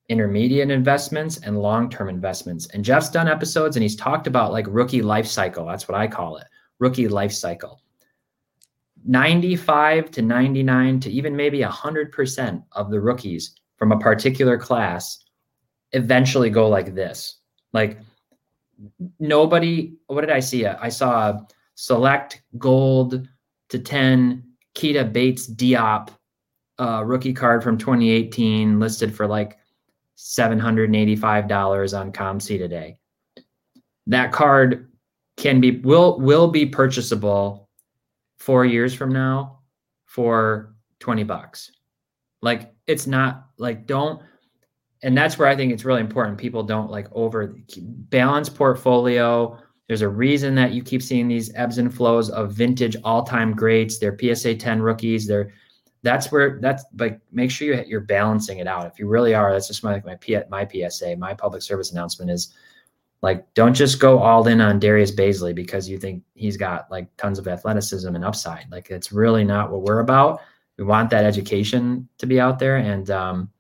intermediate investments, and long-term investments. And Jeff's done episodes and he's talked about like rookie life cycle. That's what I call it. Rookie life cycle. 95 to 99 to even maybe 100% of the rookies from a particular class eventually go like this. Like nobody, what did I see? I saw select gold to 10 Keita Bates Diop uh, rookie card from 2018 listed for like $785 on COMC today. That card can be will will be purchasable 4 years from now for 20 bucks. Like it's not like don't and that's where I think it's really important people don't like over balance portfolio there's a reason that you keep seeing these ebbs and flows of vintage all-time greats. They're PSA 10 rookies. They're that's where that's like make sure you're, you're balancing it out. If you really are, that's just my like my my PSA, my public service announcement is like don't just go all in on Darius Bazley because you think he's got like tons of athleticism and upside. Like it's really not what we're about. We want that education to be out there, and um,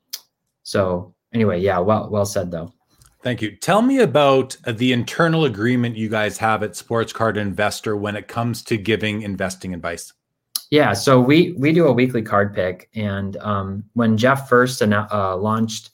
so anyway, yeah, well well said though. Thank you. Tell me about the internal agreement you guys have at Sports Card Investor when it comes to giving investing advice. Yeah, so we we do a weekly card pick, and um, when Jeff first uh, launched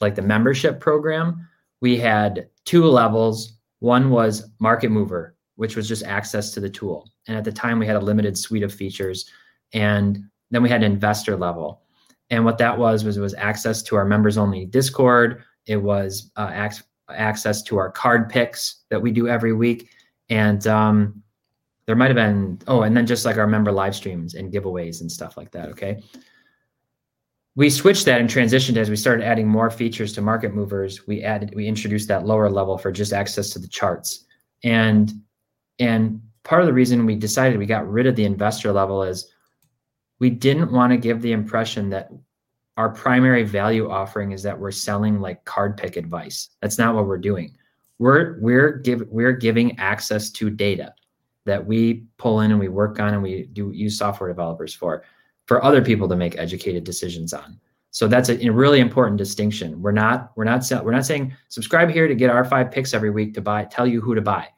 like the membership program, we had two levels. One was Market Mover, which was just access to the tool, and at the time we had a limited suite of features, and then we had an investor level, and what that was was it was access to our members only Discord it was uh, ac- access to our card picks that we do every week, and um, there might have been oh, and then just like our member live streams and giveaways and stuff like that. Okay, we switched that and transitioned as we started adding more features to market movers. We added we introduced that lower level for just access to the charts, and and part of the reason we decided we got rid of the investor level is we didn't want to give the impression that our primary value offering is that we're selling like card pick advice. That's not what we're doing. We're we're give we're giving access to data that we pull in and we work on and we do use software developers for for other people to make educated decisions on. So that's a, a really important distinction. We're not we're not we're not saying subscribe here to get our five picks every week to buy tell you who to buy.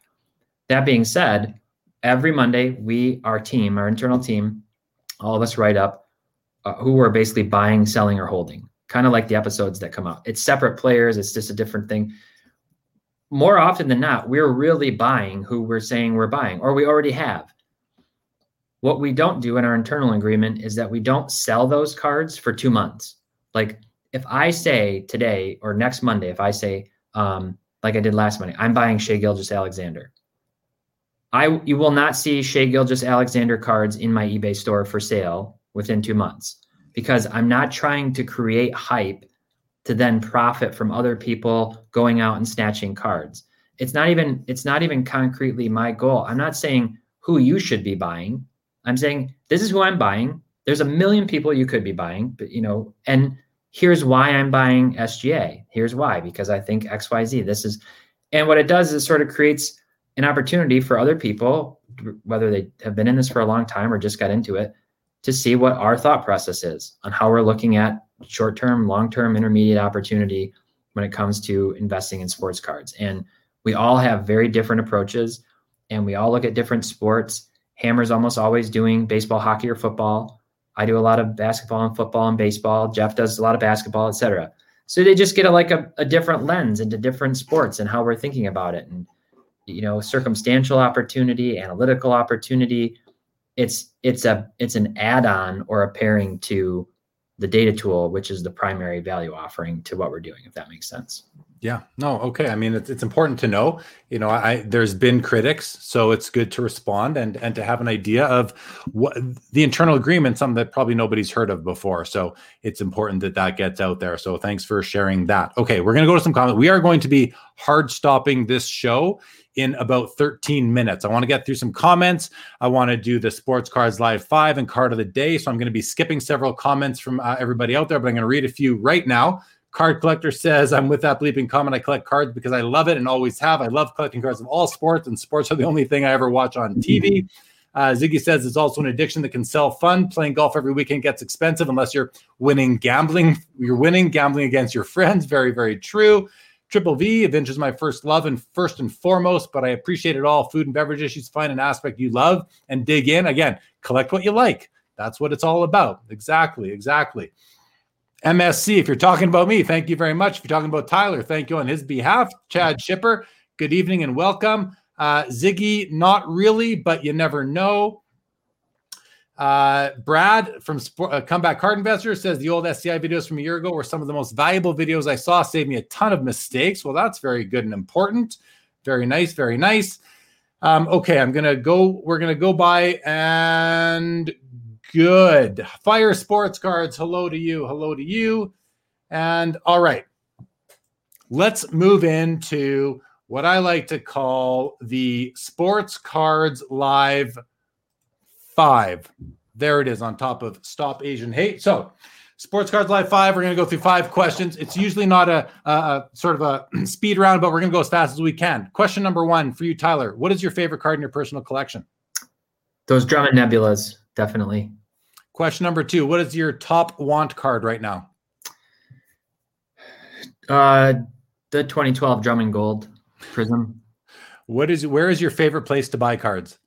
That being said, every Monday we our team, our internal team, all of us write up uh, who are basically buying, selling, or holding, kind of like the episodes that come out. It's separate players. It's just a different thing. more often than not, we're really buying who we're saying we're buying, or we already have. What we don't do in our internal agreement is that we don't sell those cards for two months. Like if I say today or next Monday, if I say, um, like I did last Monday, I'm buying Shai Gilgeous-Alexander. I you will not see Shai Gilgeous-Alexander cards in my eBay store for sale within two months because I'm not trying to create hype to then profit from other people going out and snatching cards. It's not even it's not even concretely my goal. I'm not saying who you should be buying. I'm saying this is who I'm buying. There's a million people you could be buying, but you know, and here's why I'm buying SGA. Here's why because I think XYZ. This is and what it does is it sort of creates an opportunity for other people whether they have been in this for a long time or just got into it to see what our thought process is on how we're looking at short term, long term, intermediate opportunity when it comes to investing in sports cards. And we all have very different approaches and we all look at different sports. Hammer's almost always doing baseball, hockey, or football. I do a lot of basketball and football and baseball. Jeff does a lot of basketball, etc. So they just get a, like a, a different lens into different sports and how we're thinking about it. And you know, circumstantial opportunity, analytical opportunity. It's it's a it's an add-on or a pairing to the data tool, which is the primary value offering to what we're doing, if that makes sense. Yeah, no, okay. I mean, it's, it's important to know, you know, I, there's been critics, so it's good to respond and, and to have an idea of what the internal agreement, something that probably nobody's heard of before. So it's important that that gets out there. So thanks for sharing that. Okay. We're going to go to some comments. We are going to be hard stopping this show in about 13 minutes. I want to get through some comments. I want to do the Sports Cards Live 5 and card of the day. So I'm going to be skipping several comments from uh, everybody out there, but I'm going to read a few right now. Card Collector says, I'm with that bleeping comment. I collect cards because I love it and always have. I love collecting cards of all sports, and sports are the only thing I ever watch on TV. Uh, Ziggy says it's also an addiction that can sell fun. Playing golf every weekend gets expensive unless you're winning gambling. You're winning gambling against your friends. Very, very true. Triple V, Avenge is my first love and first and foremost, but I appreciate it all. Food and beverage issues, find an aspect you love and dig in. Again, collect what you like. That's what it's all about. Exactly, exactly. MSC, if you're talking about me, thank you very much. If you're talking about Tyler, thank you on his behalf. Chad Shipper, good evening and welcome. Uh, Ziggy, not really, but you never know. Uh, Brad from Sport, uh, Comeback Card Investor says the old SCI videos from a year ago were some of the most valuable videos I saw, saved me a ton of mistakes. Well, that's very good and important. Very nice, very nice. Um, okay, I'm gonna go. We're gonna go by and good. Fire Sports Cards. Hello to you. Hello to you. And all right, let's move into what I like to call the Sports Cards Live five. There it is on top of Stop Asian Hate. So, Sports Cards Live five. We're going to go through five questions. It's usually not a, a, a sort of a speed round, but we're going to go as fast as we can. Question number one for you, Tyler. What is your favorite card in your personal collection? Those Drummond Nebulas, definitely. Question number two. What is your top want card right now? Uh, the 2012 Drummond Gold Prizm. What is where is your favorite place to buy cards?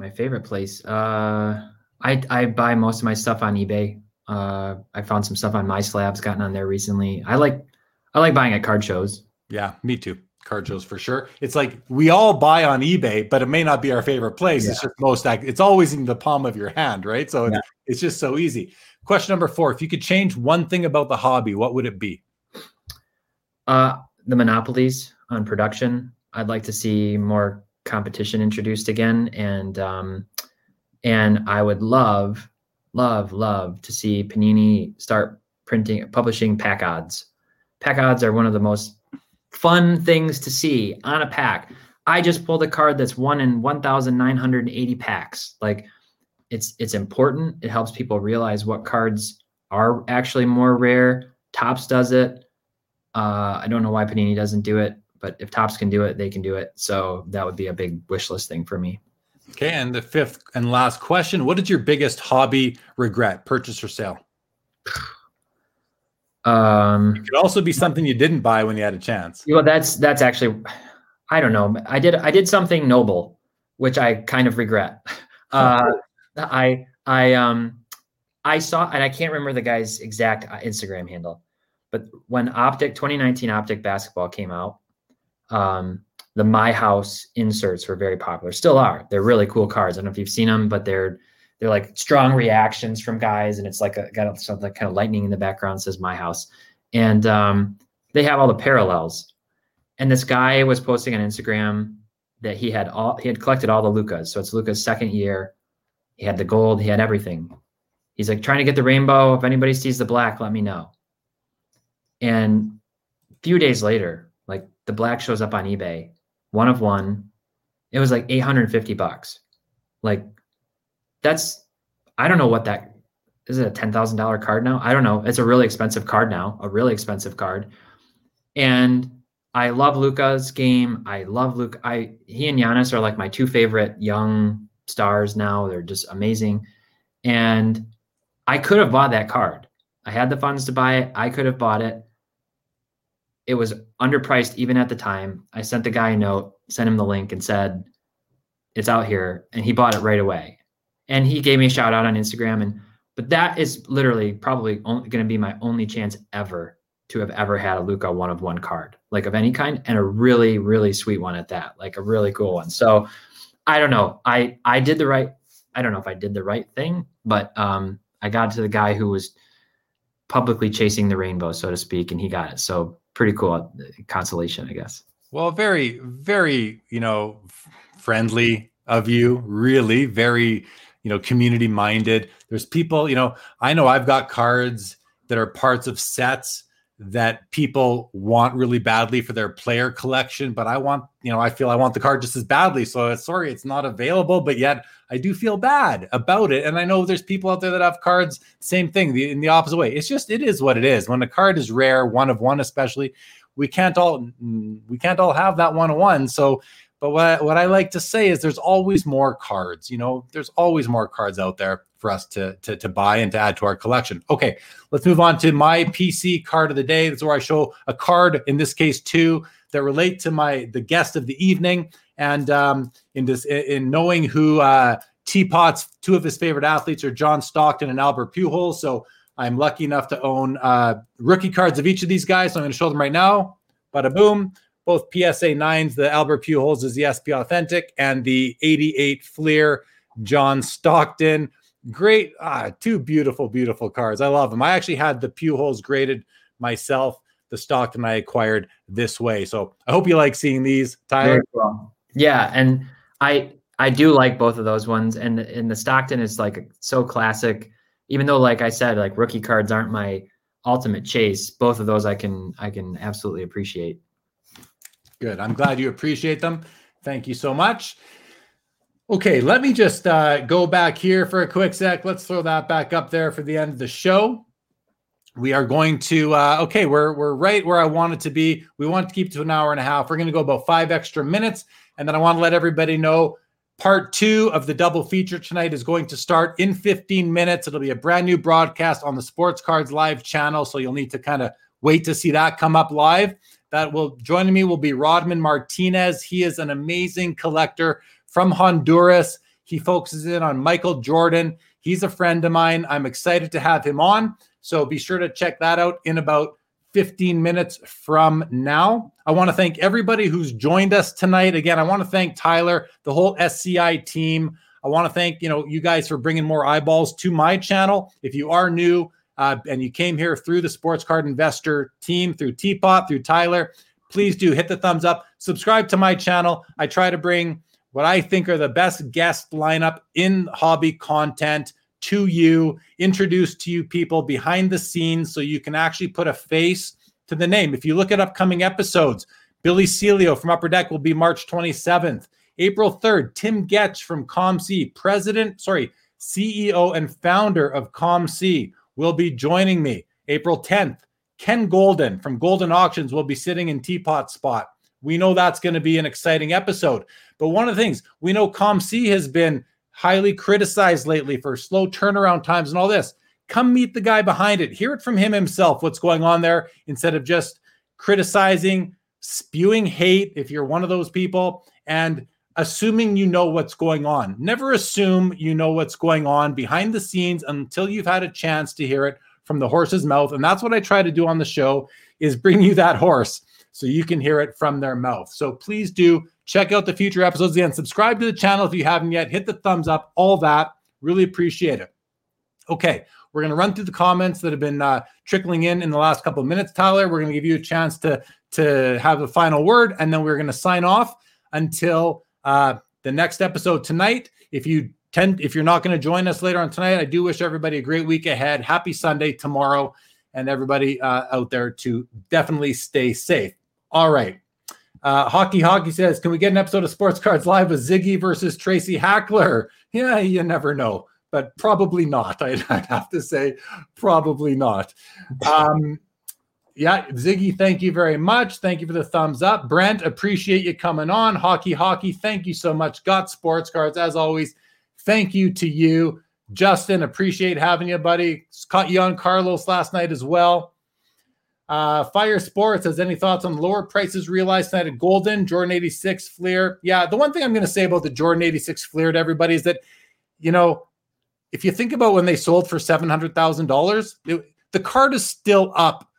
My favorite place. Uh, I I buy most of my stuff on eBay. Uh, I found some stuff on My Slabs, gotten on there recently. I like I like buying at card shows. Yeah, me too. Card shows for sure. It's like we all buy on eBay, but it may not be our favorite place. Yeah. It's just most. It's always in the palm of your hand, right? So yeah. it's, it's just so easy. Question number four: If you could change one thing about the hobby, what would it be? Uh, the monopolies on production. I'd like to see more competition introduced again, and um, and I would love, love, love to see Panini start printing, publishing pack odds. Pack odds are one of the most fun things to see on a pack. I just pulled a card that's one in 1,980 packs. Like it's it's important. It helps people realize what cards are actually more rare. Topps does it. Uh, I don't know why Panini doesn't do it but if Topps can do it, they can do it. So that would be a big wish list thing for me. Okay, and the fifth and last question: What is your biggest hobby regret, purchase or sale? Um, it could also be something you didn't buy when you had a chance. Well, that's that's actually, I don't know. I did I did something noble, which I kind of regret. Uh, I I um I saw and I can't remember the guy's exact uh, Instagram handle, But when Optic 2019 Optic basketball came out, um, the My House inserts were very popular. Still are. They're really cool cards. I don't know if you've seen them, but they're they're like strong reactions from guys, and it's like a, got something kind of lightning in the background says My House, and um, they have all the parallels. And this guy was posting on Instagram that he had all he had collected all the Lukas. So it's Luka's second year. He had the gold. He had everything. He's like trying to get the rainbow. If anybody sees the black, let me know. And a few days later, the black shows up on eBay, one of one. It was like 850 bucks. Like that's I don't know what that is it a $10,000 card now? I don't know. It's a really expensive card now, a really expensive card. And I love Luka's game. I love Luke. I he and Giannis are like my two favorite young stars now. They're just amazing. And I could have bought that card. I had the funds to buy it. I could have bought it. It was underpriced even at the time. I sent the guy a note, sent him the link, and said, It's out here. And he bought it right away. And he gave me a shout out on Instagram. And but that is literally probably going to be my only chance ever to have ever had a Luka one of one card, like of any kind, and a really, really sweet one at that, like a really cool one. So I don't know. I I did the right. I don't know if I did the right thing, but um, I got to the guy who was publicly chasing the rainbow, so to speak, and he got it. So pretty cool consolation, I guess. Well, very, very, you know, friendly of you. Really, very, you know, community minded. There's people, you know, I know I've got cards that are parts of sets that people want really badly for their player collection, but I want, you know, I feel I want the card just as badly. So uh, sorry, it's not available, but yet I do feel bad about it. And I know there's people out there that have cards, same thing, the, in the opposite way. It's just it is what it is. When a card is rare, one of one especially, we can't all we can't all have that one of one. So but what what I like to say is there's always more cards. You know, there's always more cards out there for us to, to, to buy and to add to our collection. Okay, let's move on to my PC card of the day. That's where I show a card, in this case, two that relate to my the guest of the evening. And um, in this, in knowing who uh, T-Pott's two of his favorite athletes are John Stockton and Albert Pujols. So I'm lucky enough to own uh, rookie cards of each of these guys. So I'm going to show them right now. Bada boom both PSA 9s, the Albert Pujols is the SP Authentic, and the 88 Fleer John Stockton. Great, ah, two beautiful, beautiful cards. I love them. I actually had the Pujols graded myself. The Stockton I acquired this way. So I hope you like seeing these, Tyler. Cool. Yeah, and I I do like both of those ones, and and the Stockton is like so classic. Even though, like I said, like rookie cards aren't my ultimate chase. Both of those I can I can absolutely appreciate. Good. I'm glad you appreciate them. Thank you so much. Okay, let me just uh, go back here for a quick sec. Let's throw that back up there for the end of the show. We are going to uh, okay, we're we're right where I want it to be. We want to keep to an hour and a half. We're going to go about five extra minutes, and then I want to let everybody know part two of the double feature tonight is going to start in 15 minutes. It'll be a brand new broadcast on the Sports Cards Live channel, so you'll need to kind of wait to see that come up live that will joining me will be Rodman Martinez. He is an amazing collector from Honduras. He focuses in on Michael Jordan. He's a friend of mine. I'm excited to have him on. So be sure to check that out in about 15 minutes from now. I want to thank everybody who's joined us tonight. Again, I want to thank Tyler, the whole SCI team. I want to thank, you know, you guys for bringing more eyeballs to my channel. If you are new, uh, and you came here through the Sports Card Investor team, through T-Pott, through Tyler, please do hit the thumbs up. Subscribe to my channel. I try to bring what I think are the best guest lineup in hobby content to you, introduce to you people behind the scenes so you can actually put a face to the name. If you look at upcoming episodes, Billy Celio from Upper Deck will be March 27th. April 3rd, Tim Getch from ComC, president, sorry, CEO and founder of ComC will be joining me April 10th. Ken Goldin from Goldin Auctions will be sitting in T-Pott spot. We know that's going to be an exciting episode. But one of the things we know ComC has been highly criticized lately for slow turnaround times and all this. Come meet the guy behind it. Hear it from him himself what's going on there instead of just criticizing, spewing hate if you're one of those people. And assuming you know what's going on. Never assume you know what's going on behind the scenes until you've had a chance to hear it from the horse's mouth. And that's what I try to do on the show is bring you that horse so you can hear it from their mouth. So please do check out the future episodes again. Subscribe to the channel if you haven't yet. Hit the thumbs up, all that. Really appreciate it. Okay, we're going to run through the comments that have been uh, trickling in in the last couple of minutes, Tyler. We're going to give you a chance to to have the final word, and then we're going to sign off until uh, the next episode tonight. If you tend, if you're not going to join us later on tonight, I do wish everybody a great week ahead. Happy Sunday tomorrow, and everybody uh, out there to definitely stay safe. All right. Uh, Hockey Hockey says, "Can we get an episode of Sports Cards Live with Ziggy versus Tracy Hackler?" Yeah, you never know, but probably not. I'd, I'd have to say, probably not. Um, yeah, Ziggy, thank you very much. Thank you for the thumbs up. Brent, appreciate you coming on. Hockey Hockey, thank you so much. Got Sports Cards as always. Thank you to you, Justin. Appreciate having you, buddy. Caught you on Carlos last night as well. Uh, Fire Sports has any thoughts on lower prices realized tonight at Goldin, Jordan 86 Fleer? Yeah, the one thing I'm going to say about the Jordan 86 Fleer to everybody is that, you know, if you think about when they sold for $700,000, the card is still up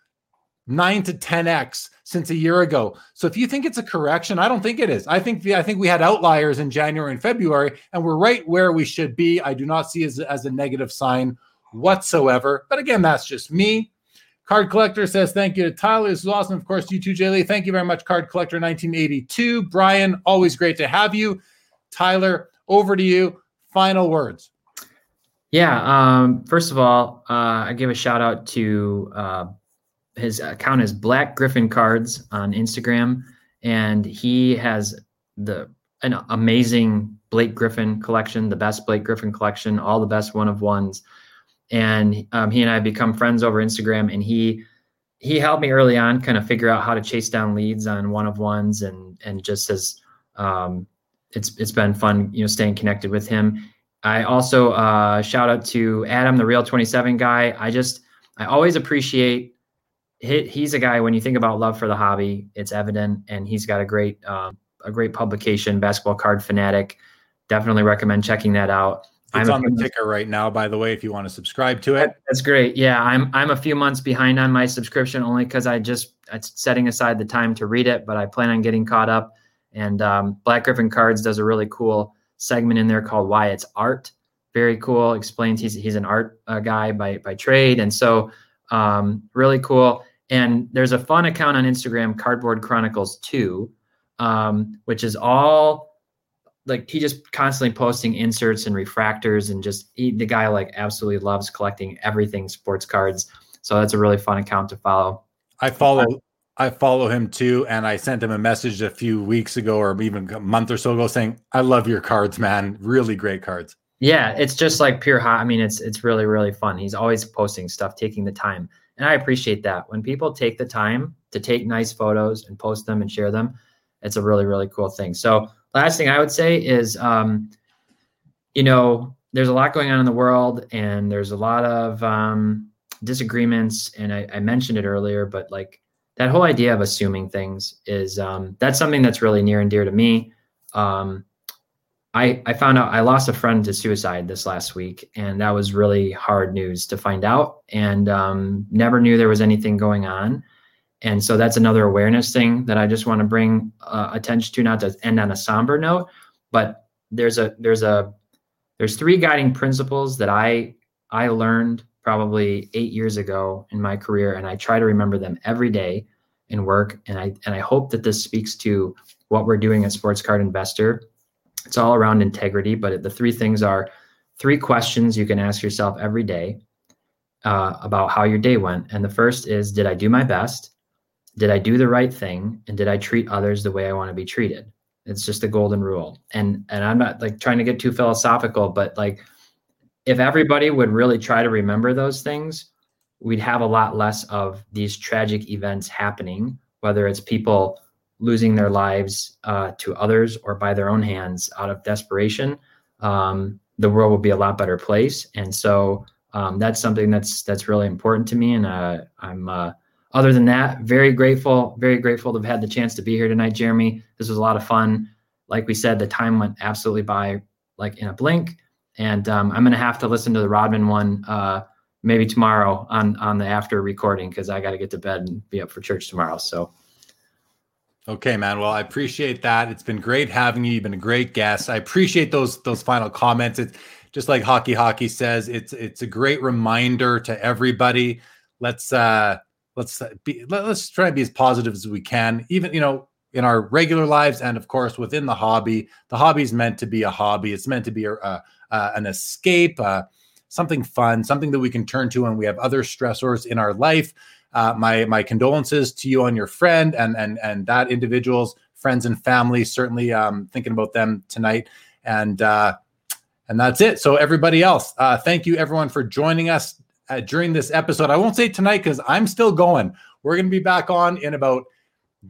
nine to 10x since a year ago. So if you think it's a correction, I don't think it is. I think the, I think we had outliers in January and February, and we're right where we should be. I do not see as, as a negative sign whatsoever. But again, that's just me. Card Collector says, Thank you to Tyler. This is awesome. Of course, you too, Jaylee. Thank you very much, Card Collector 1982. Brian, always great to have you. Tyler, over to you. Final words. Yeah. Um, first of all, uh, I give a shout out to uh, his account is Black Griffin Cards on Instagram, and he has the an amazing Blake Griffin collection, the best Blake Griffin collection, all the best one of ones and um, he and I have become friends over Instagram. And he he helped me early on, kind of figure out how to chase down leads on one of ones, and and just as um, it's it's been fun, you know, staying connected with him. I also uh, shout out to Adam, the Real Twenty Seven guy. I just I always appreciate. He, he's a guy when you think about love for the hobby, it's evident, and he's got a great um, a great publication, Basketball Card Fanatic. Definitely recommend checking that out. It's I'm on the ticker right now, by the way, if you want to subscribe to it. That's great. Yeah, I'm I'm a few months behind on my subscription only because I just it's setting aside the time to read it, but I plan on getting caught up. And um, Black Griffin Cards does a really cool segment in there called "Why It's Art." Very cool. Explains he's he's an art uh, guy by by trade, and so um, really cool. And there's a fun account on Instagram, Cardboard Chronicles Two, um, which is all like he just constantly posting inserts and refractors and just he, the guy like absolutely loves collecting everything sports cards. So that's a really fun account to follow. I follow I follow him too, and I sent him a message a few weeks ago or even a month or so ago saying, "I love your cards, man. Really great cards." Yeah, it's just like pure hot. I mean, it's it's really really fun. He's always posting stuff, taking the time, and I appreciate that when people take the time to take nice photos and post them and share them. It's a really really cool thing. So last thing I would say is, um, you know, there's a lot going on in the world, and there's a lot of um, disagreements. And I, I, mentioned it earlier, but like that whole idea of assuming things is um, that's something that's really near and dear to me. Um, I, I found out I lost a friend to suicide this last week, and that was really hard news to find out. And um, never knew there was anything going on. And so that's another awareness thing that I just want to bring uh, attention to, not to end on a somber note, but there's a there's a there's three guiding principles that I I learned probably eight years ago in my career, and I try to remember them every day in work. And I and I hope that this speaks to what we're doing at Sports Card Investor. It's all around integrity, but the three things are three questions you can ask yourself every day uh, about how your day went. And the first is, did I do my best? Did I do the right thing and did I treat others the way I want to be treated? It's just a golden rule. And and I'm not like trying to get too philosophical, but like if everybody would really try to remember those things, we'd have a lot less of these tragic events happening, whether it's people losing their lives uh, to others or by their own hands out of desperation. Um, the world will be a lot better place. And so um, that's something that's that's really important to me. And uh, I'm uh, other than that, very grateful, very grateful to have had the chance to be here tonight, Jeremy. This was a lot of fun. Like we said, the time went absolutely by like in a blink. And um, I'm going to have to listen to the Rodman one uh, maybe tomorrow on on the after recording because I got to get to bed and be up for church tomorrow. So. Okay, man. Well, I appreciate that. It's been great having you. You've been a great guest. I appreciate those those final comments. It's just like hockey hockey says. It's it's a great reminder to everybody. Let's uh let's be let, us try to be as positive as we can. Even you know in our regular lives and of course within the hobby. The hobby is meant to be a hobby. It's meant to be a, a, a an escape. Uh, something fun, something that we can turn to when we have other stressors in our life. Uh, my my condolences to you and your friend and and and that individual's friends and family. Certainly um, thinking about them tonight. And uh, and that's it. So everybody else, uh, thank you everyone for joining us uh, during this episode. I won't say tonight because I'm still going. We're going to be back on in about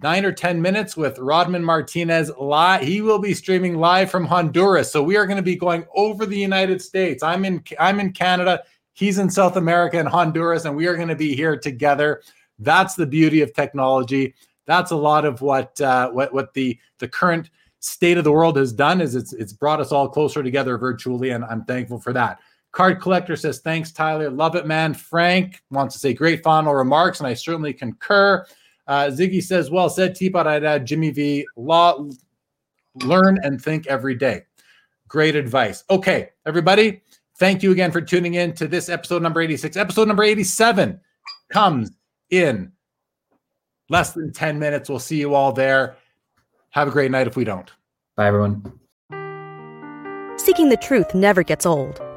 nine or 10 minutes with Rodman Martinez live. He will be streaming live from Honduras. So we are going to be going over the United States. I'm in, I'm in Canada. He's in South America and Honduras, and we are going to be here together. That's the beauty of technology. That's a lot of what, uh, what, what the, the current state of the world has done is it's, it's brought us all closer together virtually. And I'm thankful for that. Card Collector says, thanks, Tyler. Love it, man. Frank wants to say great final remarks, and I certainly concur. Uh, Ziggy says, well said, T-Pott. I'd add Jimmy V. Law, learn and think every day. Great advice. Okay, everybody, thank you again for tuning in to this episode number 86. Episode number 87 comes in less than 10 minutes. We'll see you all there. Have a great night if we don't. Bye, everyone. Seeking the truth never gets old.